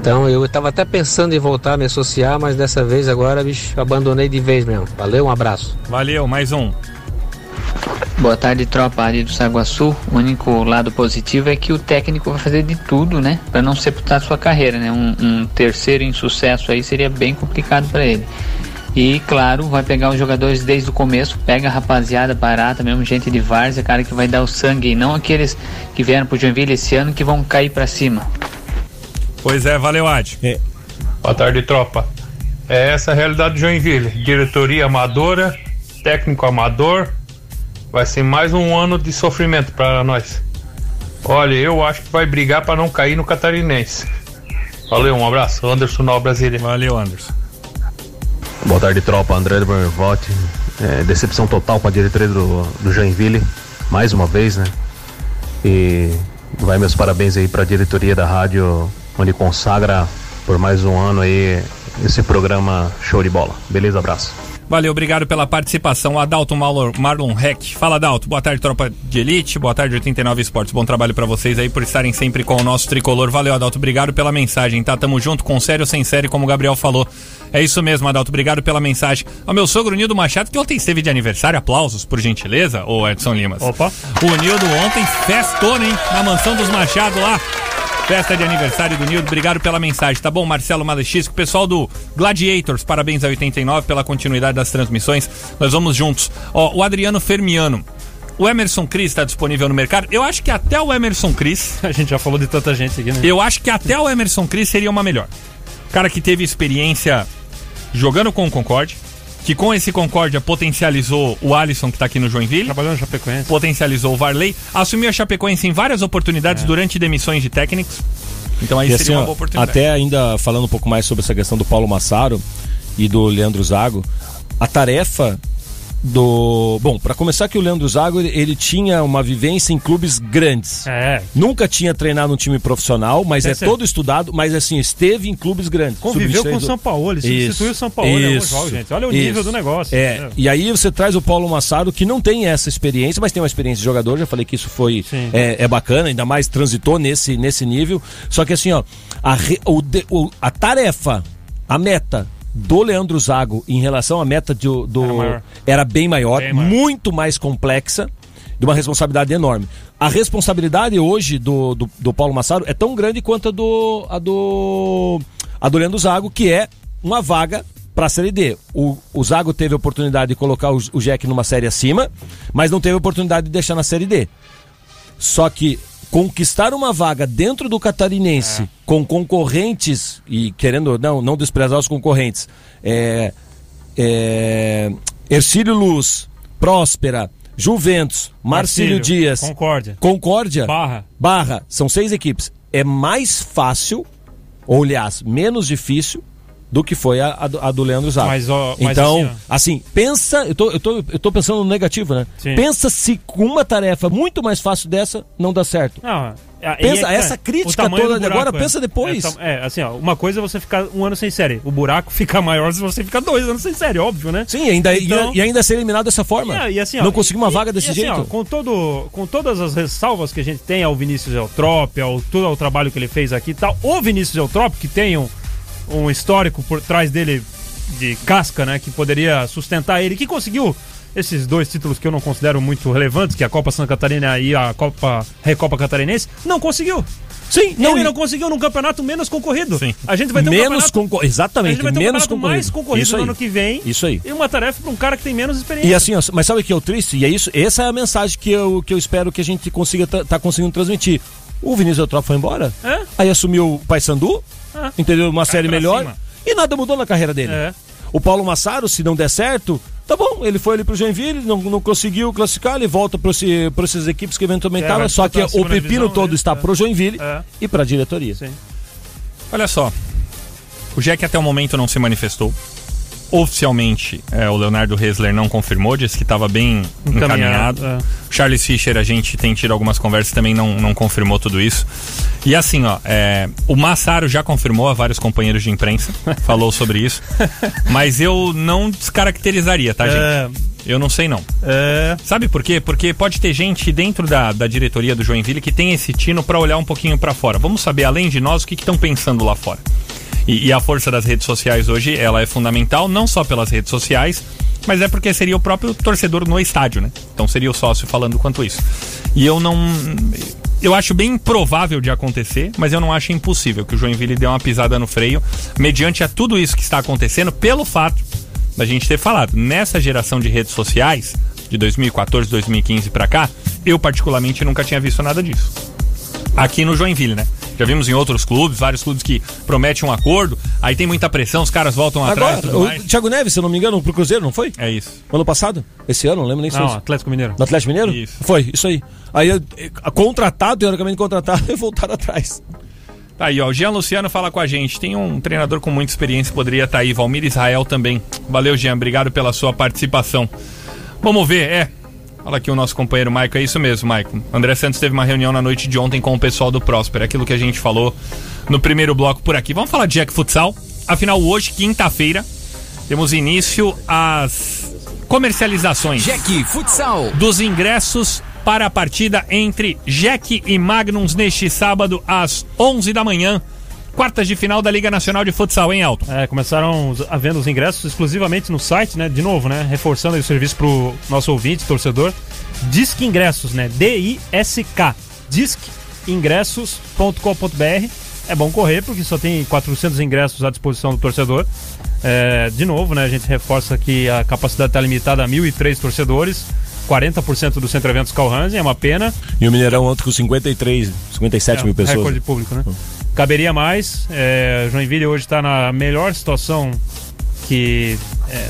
Então eu estava até pensando em voltar a me associar, mas dessa vez agora, bicho, abandonei de vez mesmo. Valeu, um abraço. Valeu, mais um. Boa tarde, tropa ali do Saguaçu. O único lado positivo é que o técnico vai fazer de tudo, né? Para não sepultar sua carreira, né? Um, um terceiro insucesso aí seria bem complicado para ele. E, claro, vai pegar os jogadores desde o começo, pega a rapaziada barata, mesmo gente de várzea, cara que vai dar o sangue, e não aqueles que vieram pro Joinville esse ano que vão cair para cima. Pois é, valeu, Ad. Boa tarde, tropa. É essa a realidade do Joinville. Diretoria amadora, técnico amador. Vai ser mais um ano de sofrimento para nós. Olha, eu acho que vai brigar para não cair no catarinense. Valeu, um abraço. Anderson Nova Brasília. Valeu, Anderson. Boa tarde, tropa. André do Bervote. É, decepção total com a diretoria do, do Joinville, mais uma vez, né? E vai meus parabéns aí para a diretoria da rádio, onde consagra por mais um ano aí esse programa show de bola. Beleza, abraço. Valeu, obrigado pela participação. Adalto Marlon, Heck. Fala, Adalto. Boa tarde, tropa de elite. Boa tarde, 89 Esportes. Bom trabalho pra vocês aí por estarem sempre com o nosso tricolor. Valeu, Adalto. Obrigado pela mensagem, tá? Tamo junto, com sério ou sem série, como o Gabriel falou. É isso mesmo, Adalto. Obrigado pela mensagem. Ao meu sogro Nildo Machado, que ontem esteve de aniversário. Aplausos, por gentileza, ô Edson Limas. Opa. O Nildo ontem festou, hein? Na mansão dos Machado lá. Festa de aniversário do Nildo, obrigado pela mensagem, tá bom? Marcelo Malachisco, pessoal do Gladiators, parabéns a 89 pela continuidade das transmissões. Nós vamos juntos. Ó, o Adriano Fermiano. O Emerson Cris está disponível no mercado. Eu acho que até o Emerson Cris. A gente já falou de tanta gente aqui, né? Eu acho que até o Emerson Cris seria uma melhor. Cara que teve experiência jogando com o Concorde, que com esse Concórdia potencializou o Alisson, que tá aqui no Joinville. Trabalhou no Chapecoense. Potencializou o Varley. Assumiu a Chapecoense em várias oportunidades durante demissões de técnicos. Então aí E seria assim, uma boa oportunidade. até ainda falando um pouco mais sobre essa questão do Paulo Massaro e do Leandro Zago, a tarefa do. Bom, para começar que o Leandro Zago ele, tinha uma vivência em clubes grandes. É. Nunca tinha treinado um time profissional, mas Deve é ser. todo estudado, mas assim, esteve em clubes grandes. Conviveu com o Sub-23 São Paulo, ele substituiu o São Paulo em alguns jogos, gente. Olha o nível do negócio. É, e aí você traz o Paulo Massaro, que não tem essa experiência, mas tem uma experiência de jogador, já falei que isso foi é, é bacana, ainda mais transitou nesse, nesse nível. Só que assim, ó, a, re- o de- o- a tarefa, a meta do Leandro Zago em relação à meta de- do, Era maior. era bem maior, Bem maior. muito mais complexa, de uma responsabilidade enorme. A responsabilidade hoje do, do, do Paulo Massaro é tão grande quanto a do, a do, a do Leandro Zago, que é uma vaga para a Série D. O, o Zago teve a oportunidade de colocar o, o Jack numa série acima, mas não teve a oportunidade de deixar na Série D. Só que conquistar uma vaga dentro do catarinense com concorrentes e querendo não não desprezar os concorrentes é, é, Ercílio Luz Próspera Juventus Marcílio Marcílio, Dias. Concórdia. Concórdia? Barra. Barra. São seis equipes. É mais fácil ou aliás menos difícil do que foi a, a do, Leandro Zago. Mas, ó, mas então, assim, ó. assim, pensa, eu tô, eu, tô, eu tô pensando no negativo, né? Sim. Pensa se com uma tarefa muito mais fácil dessa não dá certo. Não, é- Pensa, e é- essa é, crítica toda de agora, buraco, pensa depois. É, É, assim, ó, uma coisa é você ficar um ano sem série. O buraco fica maior se você ficar dois anos sem série, óbvio, né? Sim, ainda, Então- e, e ainda ser eliminado dessa forma. É, e assim, ó, não conseguir uma e- vaga e desse assim, jeito. ó, com, todo, com todas as ressalvas que a gente tem ao Vinícius Eutrópio, ao todo o trabalho que ele fez aqui e tal, o Vinícius Eutrópio, que tem um, um histórico por trás dele de casca, né, que poderia sustentar ele, que conseguiu esses dois títulos que eu não considero muito relevantes, que é a Copa Santa Catarina e a Copa Recopa Catarinense, não conseguiu. Sim, não, ele e- não conseguiu num campeonato menos concorrido. A gente vai ter um menos campeonato, concor... a Exatamente, um menos concorrido. mais concorrido Isso no aí. ano que vem. Isso aí. E uma tarefa para um cara que tem menos experiência. E assim, ó, mas sabe o que é o triste? E é isso, essa é a mensagem que eu, que eu espero que a gente consiga tá, tá conseguindo transmitir. O Vinícius Eutrópio foi embora, É? aí assumiu o Paysandu, É. entendeu? Uma série melhor, cima. e nada mudou na carreira dele. É. O Paulo Massaro, se não der certo, tá bom, ele foi ali pro Joinville, não, não conseguiu classificar, ele volta para essas equipes que eventualmente É, estavam, só que o pepino divisão, todo né? está pro Joinville É. e pra diretoria. Olha só. O Jack até o momento não se manifestou. Oficialmente, é, o Leonardo Hesler não confirmou, disse que estava bem encaminhado. Encaminhado, é. Charles Fischer, a gente tem tido algumas conversas, também não, não confirmou tudo isso. E assim, ó, é, o Massaro já confirmou a vários companheiros de imprensa, falou sobre isso. Mas eu não descaracterizaria, tá, gente? É. Eu não sei não. É. Sabe por quê? Porque pode ter gente dentro da, da diretoria do Joinville que tem esse tino pra olhar um pouquinho pra fora. Vamos saber, além de nós, o que estão pensando lá fora. E, e a força das redes sociais hoje, ela é fundamental, não só pelas redes sociais, mas é porque seria o próprio torcedor no estádio, né? Então seria o sócio falando quanto isso. E eu não. Eu acho bem improvável de acontecer, mas eu não acho impossível que o Joinville dê uma pisada no freio, mediante a tudo isso que está acontecendo, pelo fato da gente ter falado. Nessa geração de redes sociais, de 2014, 2015 pra cá, eu particularmente nunca tinha visto nada disso. Aqui no Joinville, né? Já vimos em outros clubes, vários clubes que prometem um acordo, aí tem muita pressão, os caras voltam atrás Agora, tudo o mais. Thiago Neves, se eu não me engano, pro Cruzeiro, não foi? É isso. Ano passado? Esse ano, não lembro nem se Não, foi. Atlético Mineiro. No Atlético Mineiro? Isso. Foi, isso aí. Aí, eh, contratado, teoricamente contratado, e voltaram atrás. Tá aí, ó. O Jean Luciano fala com a gente. Tem um treinador com muita experiência, poderia estar aí. Valmir Israel também. Valeu, Jean. Obrigado pela sua participação. Vamos ver, é. Fala aqui o nosso companheiro Maico, é isso mesmo, Maico. André Santos teve uma reunião na noite de ontem com o pessoal do Próspero, aquilo que a gente falou no primeiro bloco por aqui. Vamos falar de Jack Futsal. Afinal, hoje, quinta-feira, temos início às comercializações. Jack Futsal. Dos ingressos para a partida entre Jack e Magnums neste sábado às 11 da manhã. Quartas de final da Liga Nacional de Futsal, hein, Alton? É, começaram a venda os ingressos exclusivamente no site, né? De novo, né? Reforçando aí o serviço pro nosso ouvinte, torcedor. Disque Ingressos, né? D-I-S-K. Disqueingressos.com.br. É bom correr porque só tem 400 ingressos à disposição do torcedor. É, de novo, né? A gente reforça que a capacidade está limitada a 1.003 torcedores. 40% do Centro Eventos Calhansen, é uma pena. E o Mineirão ontem com 53, 57 É, mil pessoas. Recorde público, né? Caberia mais. É, Joinville hoje está na melhor situação que é,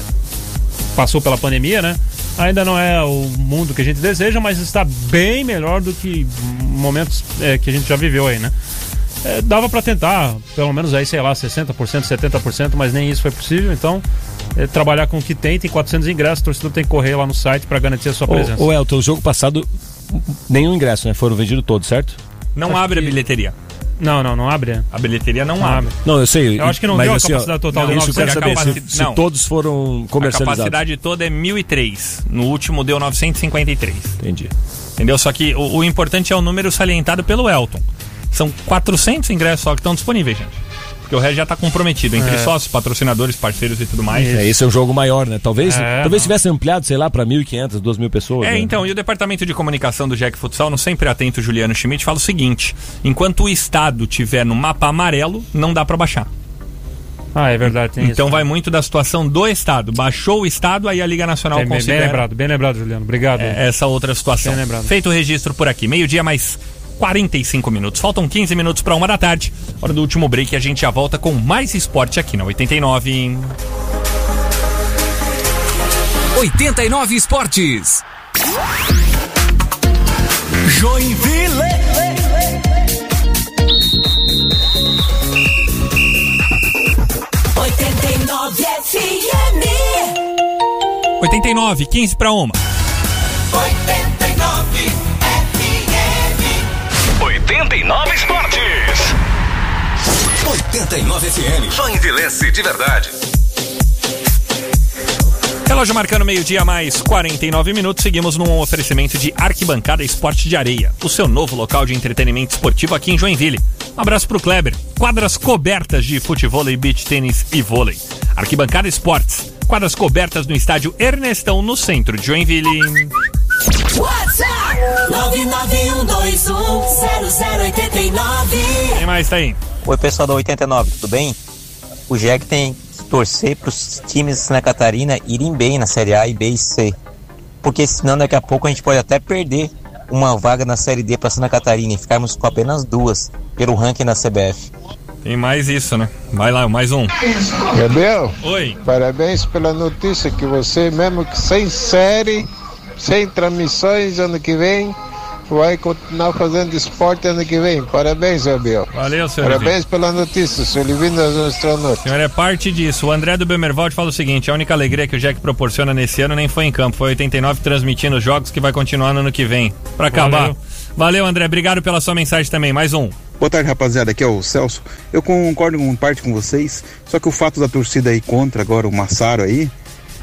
passou pela pandemia, né? Ainda não é o mundo que a gente deseja, mas está bem melhor do que momentos é, que a gente já viveu aí, né? É, dava para tentar, pelo menos aí, sei lá, 60%, 70%, mas nem isso foi possível, então é, trabalhar com o que tem, tem 400 ingressos, o torcedor tem que correr lá no site para garantir a sua presença. Ô, ô Elton, o jogo passado, nenhum ingresso, né? Foram vendidos todos, certo? Não abre a bilheteria. Não, não, não abre. A bilheteria não, Não abre. Não, eu sei. Eu acho que não mas deu a assim, ó, capacidade total de Isso eu quero 900. saber, A se, capaci- se não. todos foram A comercializados. capacidade toda é 1003. No último deu 953. Entendi. Entendeu? Só que o, o importante é o número salientado pelo Elton. São 400 ingressos só que estão disponíveis, gente. Porque o resto já está comprometido entre É. sócios, patrocinadores, parceiros e tudo mais. É, esse é um jogo maior, né? Talvez, É, talvez não. tivesse ampliado, sei lá, pra 1.500, 2.000 pessoas. É, né? então, e o departamento de comunicação do Jack Futsal, no sempre atento Juliano Schmidt, fala o seguinte: enquanto o estado tiver no mapa amarelo, não dá para baixar. Ah, é verdade, tem então isso. vai muito da situação do estado. Baixou o estado, aí a Liga Nacional Bem, bem, bem considera lembrado, bem lembrado, Juliano. Obrigado. é, essa outra situação. Bem lembrado. Feito o registro por aqui. Meio-dia mais 45 minutos. Faltam 15 minutos para uma da tarde. Hora do último break e a gente já volta com mais esporte aqui na 89. 89 Esportes. Joinville. Oitenta e nove FM. 89, 15 para uma. 89 Esportes. 89 FM. Joinvilense de verdade. Relógio marcando meio-dia mais 49 minutos. Seguimos num oferecimento de Arquibancada Esporte de Areia, o seu novo local de entretenimento esportivo aqui em Joinville. Um abraço pro Kleber. Quadras cobertas de futebol, beach tênis e vôlei. Arquibancada Esportes. Quadras cobertas no estádio Ernestão, no centro de Joinville. WhatsApp 991210089. Quem mais tá aí? Oi, pessoal da 89, tudo bem? O Jack tem que torcer para os times de Santa Catarina irem bem na Série A e B e C. Porque senão daqui a pouco a gente pode até perder uma vaga na Série D para Santa Catarina e ficarmos com apenas duas pelo ranking da CBF. Tem mais isso, né? Vai lá, mais um. Gabriel, Oi. parabéns pela notícia que você, mesmo que sem série, sem transmissões ano que vem, vai continuar fazendo esporte ano que vem. Parabéns, Gabriel. Valeu, senhor. Parabéns pela notícia, seu Livino das Astronautas. Senhor, é parte disso. O André do Bemervald fala o seguinte: a única alegria que o Jack proporciona nesse ano nem foi em campo, foi 89 transmitindo os jogos que vai continuar no ano que vem. Pra acabar. Valeu. Valeu, André. Obrigado pela sua mensagem também. Mais um. Boa tarde, rapaziada. Aqui é o Celso. Eu concordo com parte com vocês, só que o fato da torcida aí contra agora o Massaro aí,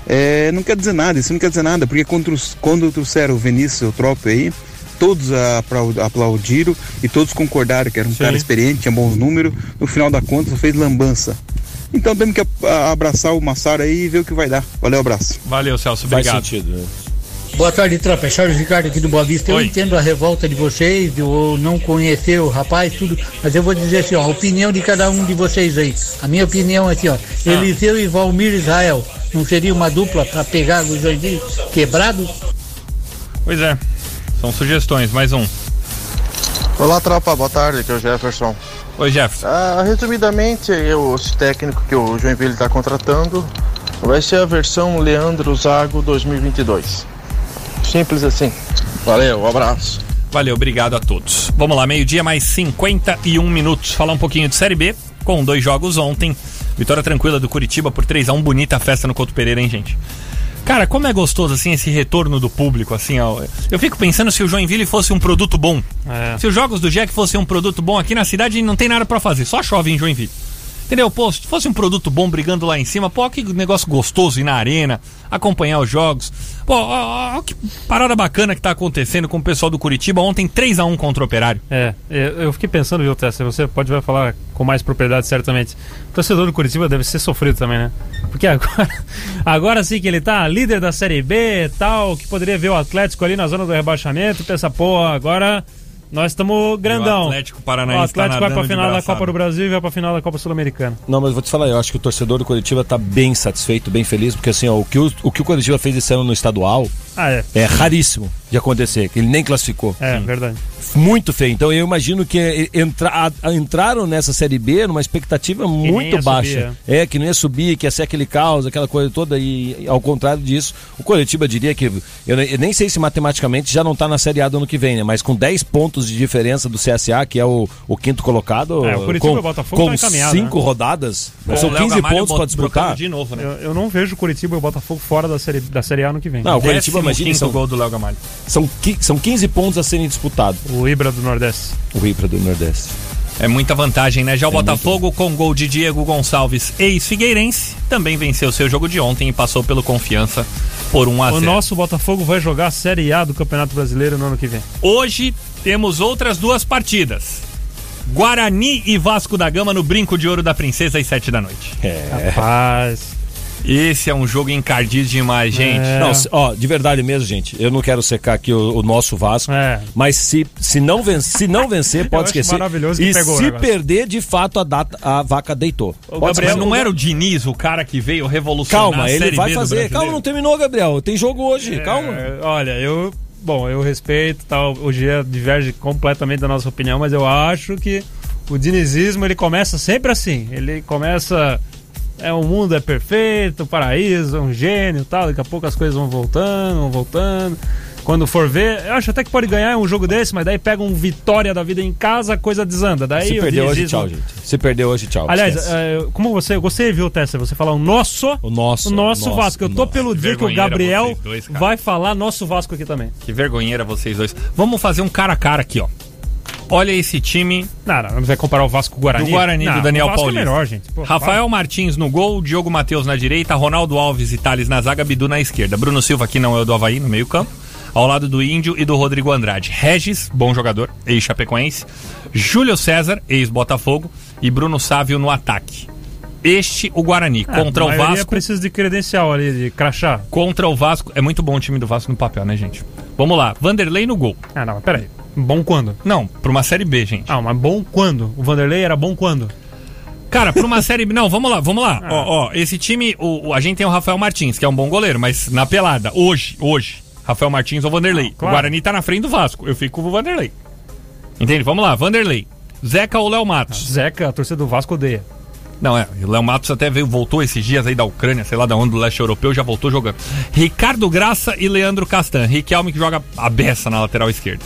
é, não quer dizer nada. Isso não quer dizer nada, porque quando, os- quando trouxeram o Vinícius, o Trope aí, todos aplau- aplaudiram e todos concordaram que era um cara experiente, tinha bons números. No final da conta, só fez lambança. Então temos que abraçar o Massaro aí e ver o que vai dar. Valeu, abraço. Valeu, Celso. Faz Obrigado. sentido, né? Boa tarde, tropa. É Charles Ricardo aqui do Boa Vista. Eu Oi. entendo a revolta de vocês, de eu não conhecer o rapaz, tudo, mas eu vou dizer assim, ó, a opinião de cada um de vocês aí. A minha opinião é assim, ó, Eliseu e Valmir Israel, não seria uma dupla para pegar o Joinville quebrado? Pois é. São sugestões. Mais um. Olá, tropa, boa tarde, aqui é o Jefferson. Oi, Jefferson. Ah, resumidamente, eu, esse técnico que o Joinville está contratando vai ser a versão Leandro Zago 2022. Simples assim. Valeu, um abraço. Valeu, obrigado a todos. Vamos lá, meio-dia mais 51 minutos. Falar um pouquinho de Série B, com dois jogos ontem. Vitória tranquila do Curitiba por 3x1. Bonita festa no Couto Pereira, hein, gente? Cara, como é gostoso, assim, esse retorno do público, assim, ó. Eu fico pensando se o Joinville fosse um produto bom. Se os jogos do Jack fossem um produto bom aqui na cidade, não tem nada pra fazer, só chove em Joinville. Entendeu? Pô, se fosse um produto bom brigando lá em cima, pô, que negócio gostoso ir na arena, acompanhar os jogos. Pô, ó, ó, que parada bacana que tá acontecendo com o pessoal do Curitiba ontem, 3x1 contra o Operário. É, eu eu fiquei pensando, viu, Tessa? Você pode vai falar com mais propriedade, certamente. O torcedor do Curitiba deve ser sofrido também, né? Porque agora, agora sim que ele tá líder da Série B e tal, que poderia ver o Atlético ali na zona do rebaixamento, pensa, pô, agora nós estamos grandão. o Atlético Paranaense O Atlético tá vai pra nadando de final da. Copa do Brasil e vai pra final da Copa Sul-Americana. Não, mas vou te falar, eu acho que o torcedor do Curitiba tá bem satisfeito, bem feliz, porque assim, ó, o, que o, o que o Curitiba fez esse ano no estadual Ah, é. é raríssimo. de acontecer, que ele nem classificou. É, verdade. Muito feio. Então eu imagino que eh, entra, entraram nessa Série B numa expectativa muito ia baixa. subir, É, que não ia subir, que ia ser aquele caos, aquela coisa toda. E ao contrário disso, o Curitiba diria que. Eu, ne- eu nem sei se matematicamente já não tá na Série A do ano que vem, né? Mas com 10 pontos de diferença do CSA, que é o, o quinto colocado, É, o Curitiba com, e o Botafogo com tá encaminhado, cinco né? rodadas, Com são o Léo 15 Gamalho pontos para disputar. de novo, né? Eu, eu não vejo o Curitiba e o Botafogo fora da série, da série A ano que vem. Não, o Curitiba, imagina, são, gol do Léo Gamalho. São, são 15 pontos a serem disputados. O Ibra do Nordeste. O Ibra do Nordeste. É muita vantagem, né? Já o É Botafogo, com gol de Diego Gonçalves, ex-Figueirense, também venceu seu jogo de ontem e passou pelo Confiança por 1 a 0 O nosso Botafogo vai jogar a Série A do Campeonato Brasileiro no ano que vem. Hoje temos outras duas partidas. Guarani e Vasco da Gama no Brinco de Ouro da Princesa às 7 da noite. É. Rapaz. Esse é um jogo encardido demais, gente. Não, se- ó, de verdade mesmo, gente. Eu não quero secar aqui o, o nosso Vasco. Mas se, se, não vencer, se não vencer, pode esquecer. maravilhoso que E se negócio. perder, de fato, a, data, a vaca deitou. O Pode Gabriel, não era o Diniz, o cara que veio revolucionar Calma, a ele vai B do fazer. Calma, não terminou, Gabriel. Tem jogo hoje. Calma. É, olha, eu. Bom, eu respeito, tal. O Gia diverge completamente da nossa opinião, mas eu acho que o dinizismo ele começa sempre assim. Ele começa. É, o mundo é perfeito, o paraíso, é um gênio tal. Daqui a pouco as coisas vão voltando, vão voltando. Quando for ver, eu acho até que pode ganhar um jogo desse, mas daí pega um vitória da vida em casa, a coisa desanda. Daí Se o perder hoje, tchau, gente. Se perder hoje, tchau. Aliás, Esquece. é, como você, gostei, viu, Tessa? Você falar o nosso. O nosso. O nosso nosso, Vasco. Eu tô nosso. pelo dia que o Gabriel dois, vai falar nosso Vasco aqui também. Que vergonheira vocês dois. Vamos fazer um cara a cara aqui, ó. Olha esse time Não, não, não vai comparar o Vasco com o Guarani. do Guarani Não, do Daniel o Paulista. é melhor, gente. Pô, Rafael Martins no gol, Diogo Matheus na direita, Ronaldo Alves e Thales na zaga, Bidu na esquerda. Bruno Silva, que não é o do Havaí, no meio campo. Ao lado do Índio e do Rodrigo Andrade. Regis, bom jogador, ex-chapecoense. Júlio César, ex-Botafogo. E Bruno Sávio no ataque. Este o Guarani. É, contra o Vasco. precisa de credencial ali, de crachá. Contra o Vasco. É muito bom o time do Vasco no papel, né, gente? Vamos lá. Vanderlei no gol. Ah, não, mas peraí. Bom quando? Não, pra uma Série B, gente. Ah, mas bom quando? O Vanderlei era bom quando? Cara, pra uma série. Não, vamos lá, vamos lá. Ó, ó, esse time, o, o- a gente tem o Rafael Martins, que é um bom goleiro, mas na pelada, hoje, hoje, Rafael Martins ou Vanderlei. claro. O Guarani tá na frente do Vasco. Eu fico com o Vanderlei. Entende? Vamos lá, Vanderlei. Zeca ou Léo Matos? Zeca, a torcida do Vasco odeia. Não, é. O Léo Matos até veio, voltou esses dias aí da Ucrânia, sei lá da onde, do leste europeu, já voltou jogando. Ricardo Graça e Leandro Castan. Riquelme que joga a beça na lateral esquerda.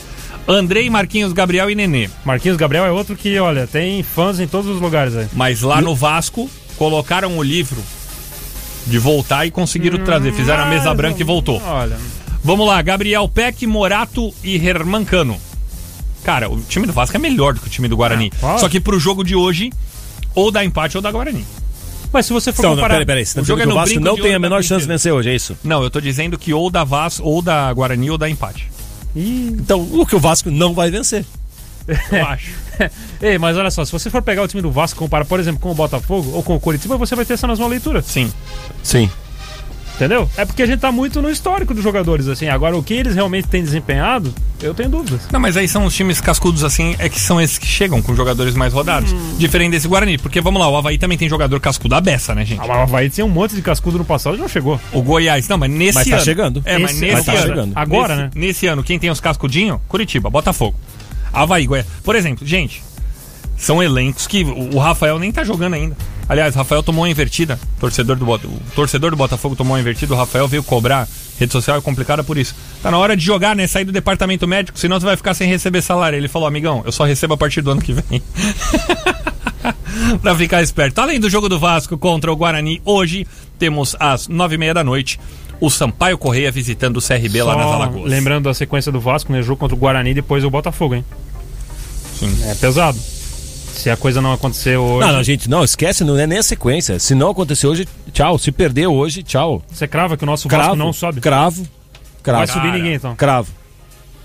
Andrei, Marquinhos, Gabriel e Nenê. Marquinhos Gabriel é outro que, olha, tem fãs em todos os lugares aí. Mas lá no Vasco, colocaram o livro de voltar e conseguiram trazer. Fizeram a mesa mas, branca e voltou. Olha. Vamos lá, Gabriel Peck, Morato e Herman Cano. Cara, o time do Vasco é melhor do que o time do Guarani. Ah, claro. Só que pro jogo de hoje, ou dá empate ou dá Guarani. Mas se você for Então, não, comparar... peraí, peraí. Você tá O jogo é que o no Vasco não tem a da menor chance de vencer hoje, é isso? Não, eu tô dizendo que ou dá Vasco, ou dá Guarani, ou dá empate. Então, o que o Vasco não vai vencer. Eu acho. Ei, mas olha só, se você for pegar o time do Vasco e comparar, por exemplo, com o Botafogo ou com o Curitiba, você vai ter essa mesma leitura. Sim. Sim. Entendeu? É porque a gente tá muito no histórico dos jogadores, assim. Agora, o que eles realmente têm desempenhado, eu tenho dúvidas. Não, mas aí são os times cascudos assim, é que são esses que chegam com jogadores mais rodados. Hum. Diferente desse Guarani, porque vamos lá, o Havaí também tem jogador cascudo à beça, né, gente? Ah, mas o Havaí tinha um monte de cascudo no passado e não chegou. O Goiás, não, mas nesse Mas tá ano. chegando. É, mas Esse- nesse mas tá ano. chegando. Agora, nesse, né? Nesse ano, quem tem os cascudinhos? Curitiba, Botafogo. Havaí, Goiás. Por exemplo, gente, são elencos que o, o Rafael nem tá jogando ainda. Aliás, Rafael tomou uma invertida. Torcedor do, o torcedor do Botafogo tomou uma invertida. O Rafael veio cobrar. Rede social é complicada por isso. Tá na hora de jogar, né? Sair do departamento médico, senão você vai ficar sem receber salário. Ele falou, amigão, eu só recebo a partir do ano que vem. pra ficar esperto. Além do jogo do Vasco contra o Guarani, hoje temos às nove e meia da noite o Sampaio Correia visitando o CRB lá Só nas Alagoas. Lembrando a sequência do Vasco, né? Jogo contra o Guarani e depois o Botafogo, hein? Sim. É pesado. Se a coisa não acontecer hoje. Não, não, gente, não, esquece, não é nem a sequência. Se não acontecer hoje, tchau. Se perder hoje, tchau. Você crava que o nosso Cravo, Vasco não sobe? Cravo. Cravo. Vai subir ninguém, então. Cravo.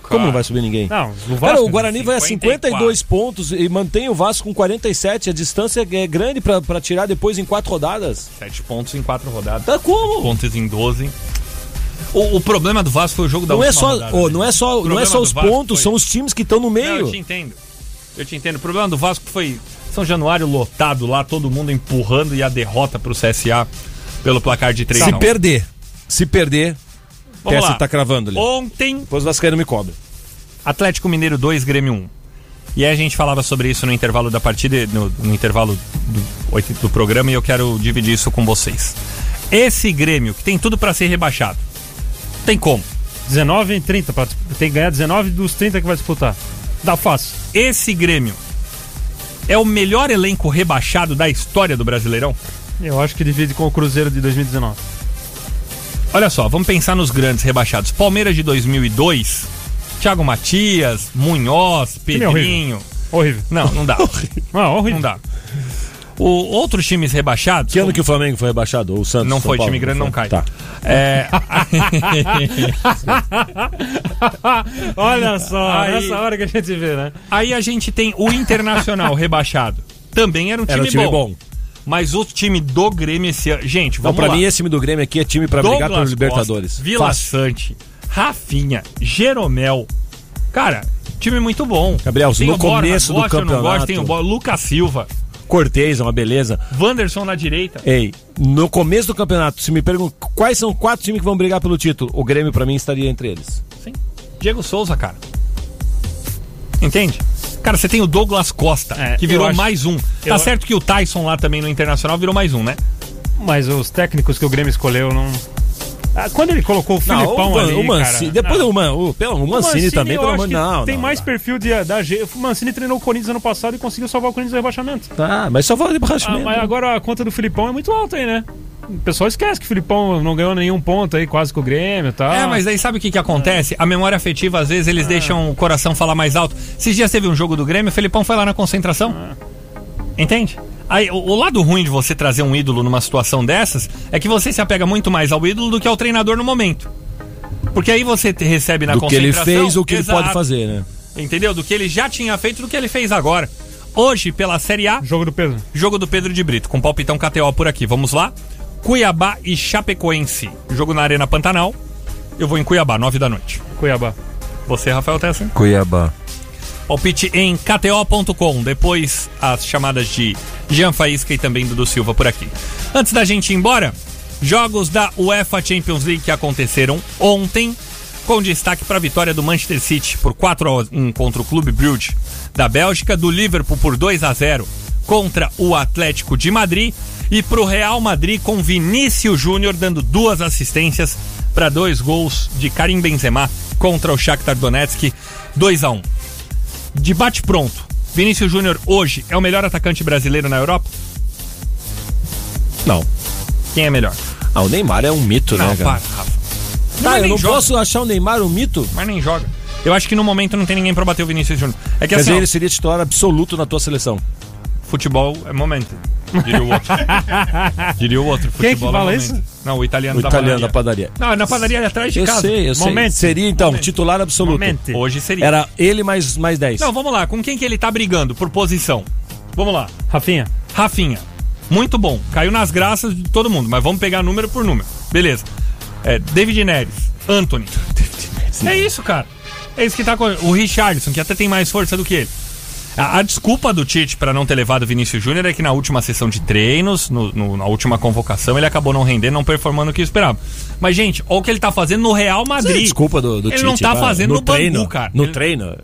Como não vai subir ninguém? Não, o Vasco. Cara, o Guarani vai a 54. 52 pontos e mantém o Vasco com 47. A distância é grande pra, pra tirar depois em quatro rodadas. Sete pontos em quatro rodadas. Tá como? Pontos em 12. O, o problema do Vasco foi o jogo da Não é última só, rodada, né? não é só, O não é só os pontos, foi- são os times que estão no Não, meio. eu te entendo. Eu te entendo. O problema do Vasco foi São Januário lotado lá, todo mundo empurrando e a derrota pro CSA pelo placar de 3 Se perder, se perder, Vamos Tessa lá. tá cravando ali. Ontem, Depois o Vascaíno me cobra. Atlético Mineiro 2, Grêmio 1. E aí a gente falava sobre isso no intervalo da partida, no, no intervalo do, do programa, e eu quero dividir isso com vocês. Esse Grêmio, que tem tudo pra ser rebaixado, tem como? 19 em 30, pra, tem que ganhar 19 dos 30 que vai disputar. Dá fácil. Esse Grêmio é o melhor elenco rebaixado da história do Brasileirão? Eu acho que divide com o Cruzeiro de 2019. Olha só, vamos pensar nos grandes rebaixados. Palmeiras de 2002, Thiago Matias, Munhoz, Pedrinho. Horrível. Não, não dá. Ah, horrível. Não dá. O, outros times rebaixados. Que ano que o Flamengo foi rebaixado? Ou o Santos? Não São foi, Paulo, time grande não foi? cai. Tá. É... Olha só, Aí- nessa hora que a gente vê, né? Aí a gente tem o Internacional rebaixado. Também era um time, Era um time bom. bom. Mas o time do Grêmio esse ano. Gente, Não, vamos pra lá. mim esse time do Grêmio aqui é time pra brigar Douglas pelo Libertadores. Costa, Vila Fácil. Sante, Rafinha, Jeromel. Cara, time muito bom. Gabriel, Tem no começo do não gosta, campeonato- tem o Lucas Silva, Cortez é uma beleza. Wanderson na direita. Ei, no começo do campeonato, se me perguntam quais são quatro times que vão brigar pelo título, o Grêmio pra mim estaria entre eles. Sim. Diego Souza, cara. Entende? Cara, você tem o Douglas Costa, É, que eu virou acho- mais um. eu- Tá certo que o Tyson lá também no Internacional virou mais um, né? Mas os técnicos que o Grêmio escolheu não. Ah, quando ele colocou o Filipão o, ali. o Mancini, cara, depois não. o, Man, o, pelo- o Mancini, também, eu pelo amor não. Tem não, mais não. perfil de, da G. O Mancini treinou o Corinthians ano passado e conseguiu salvar o Corinthians do rebaixamento. Tá, mas só fala de Ah, rebaixamento. mas agora a conta do Filipão é muito alta aí, né? O pessoal esquece que o Filipão não ganhou nenhum ponto aí, quase com o Grêmio e tal. É, mas aí sabe o que, que acontece? A memória afetiva, às vezes, eles deixam o coração falar mais alto. Esses dias teve um jogo do Grêmio, o Felipão foi lá na concentração. Entende? Aí, o, o lado ruim de você trazer um ídolo numa situação dessas é que você se apega muito mais ao ídolo do que ao treinador no momento. Porque aí você te- recebe na do que ele concentração... fez ou o que ele Exato. pode fazer, né? Entendeu? Do que ele já tinha feito do que ele fez agora. Hoje, pela Série A. Jogo do Pedro. Jogo do Pedro de Brito, com palpitão KTO por aqui. Vamos lá. Cuiabá e Chapecoense. Jogo na Arena Pantanal. Eu vou em Cuiabá, 9 da noite. Cuiabá. Você, Rafael Tessa? Cuiabá. Palpite em KTO.com. Depois as chamadas de Jean Faísca e também Dudu Silva por aqui. Antes da gente ir embora, jogos da UEFA Champions League que aconteceram ontem, com destaque para a vitória do Manchester City por 4 a 1 contra o Clube Brugge da Bélgica, do Liverpool por 2 a 0 contra o Atlético de Madrid e para o Real Madrid com Vinícius Júnior dando duas assistências para dois gols de Karim Benzema contra o Shakhtar Donetsk, 2 a 1 de bate pronto. Vinícius Júnior hoje é o melhor atacante brasileiro na Europa? Não. Quem é melhor? Ah, o Neymar é um mito, Não, né, cara? para, Rafa. Tá, Mas eu não joga. posso achar o Neymar um mito? Mas nem joga. Eu acho que no momento não tem ninguém pra bater o Vinícius Júnior. É que Quer assim, ó, ele seria titular absoluto na tua seleção. Futebol é momento. Diria o outro. Diria o outro. Quem que futebol fala é isso? momento. Não, o italiano, O da, italiano da padaria. padaria. Não, é na padaria ali atrás de Eu casa. sei, eu sei. Momento. Seria então titular absoluto. Momento. Hoje seria. Era ele mais, mais 10. Não, vamos lá. Com quem que ele tá brigando por posição? Vamos lá. Rafinha. Rafinha. Muito bom. Caiu nas graças de todo mundo, mas vamos pegar número por número. Beleza. É, David Neres. Anthony. É isso, cara. É isso que tá com o Richardson, que até tem mais força do que ele. A, a desculpa do Tite para não ter levado o Vinícius Júnior é que na última sessão de treinos, no- no- na última convocação, ele acabou não rendendo, não performando o que esperava. Mas, gente, olha o que ele tá fazendo no Real é Madrid. desculpa do, do ele Tite. não tá cara. fazendo no, treino, Bangu, cara. No Ele- treino.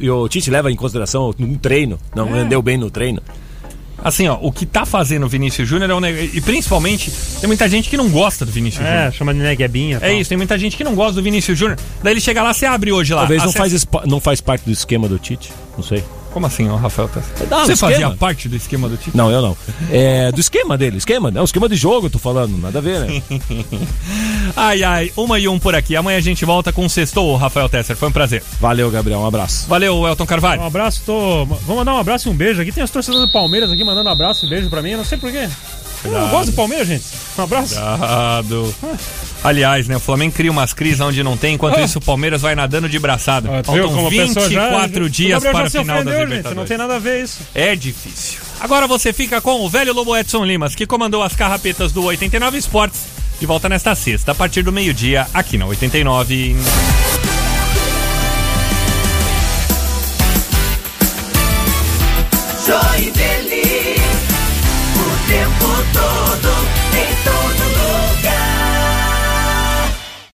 E o Tite leva em consideração no treino. Não É. rendeu bem no treino. Assim, ó, o que tá fazendo o Vinícius Júnior é um negócio. E principalmente, tem muita gente que não gosta do Vinícius É, Júnior. chama de neguebinha. É isso, tem muita gente que não gosta do Vinícius Júnior. Daí ele chega lá, você abre hoje lá. Talvez não acessa- faz, espa- não faz parte do esquema do Tite. Não sei. Como assim, ó, Rafael? Tá... Não, você do fazia esquema. parte do esquema do Tite? Não, eu não. É, do esquema dele. Esquema, não. Esquema de jogo, eu tô falando. Nada a ver, né? Ai, ai, uma e um por aqui. Amanhã a gente volta com o sexto, Rafael Tesser. Foi um prazer. Valeu, Gabriel. Um abraço. Valeu, Elton Carvalho. Um abraço, tô. Vou mandar um abraço e um beijo aqui. Tem os torcedores do Palmeiras aqui mandando um abraço e beijo pra mim. Eu não sei porquê. Eu não gosto do Palmeiras, gente. Um abraço. Cuidado. Aliás, né, o Flamengo cria umas crises onde não tem, enquanto Ah. isso o Palmeiras vai nadando de braçada. Ah, Faltam como a pessoa já- 24 o dias para já o se final das ofendeu, gente. Libertadores. Não tem nada a ver isso. É difícil. Agora você fica com o velho Lobo Edson Limas, que comandou as carrapetas do 89 Esportes. De volta nesta sexta, a partir do meio-dia, aqui na 89.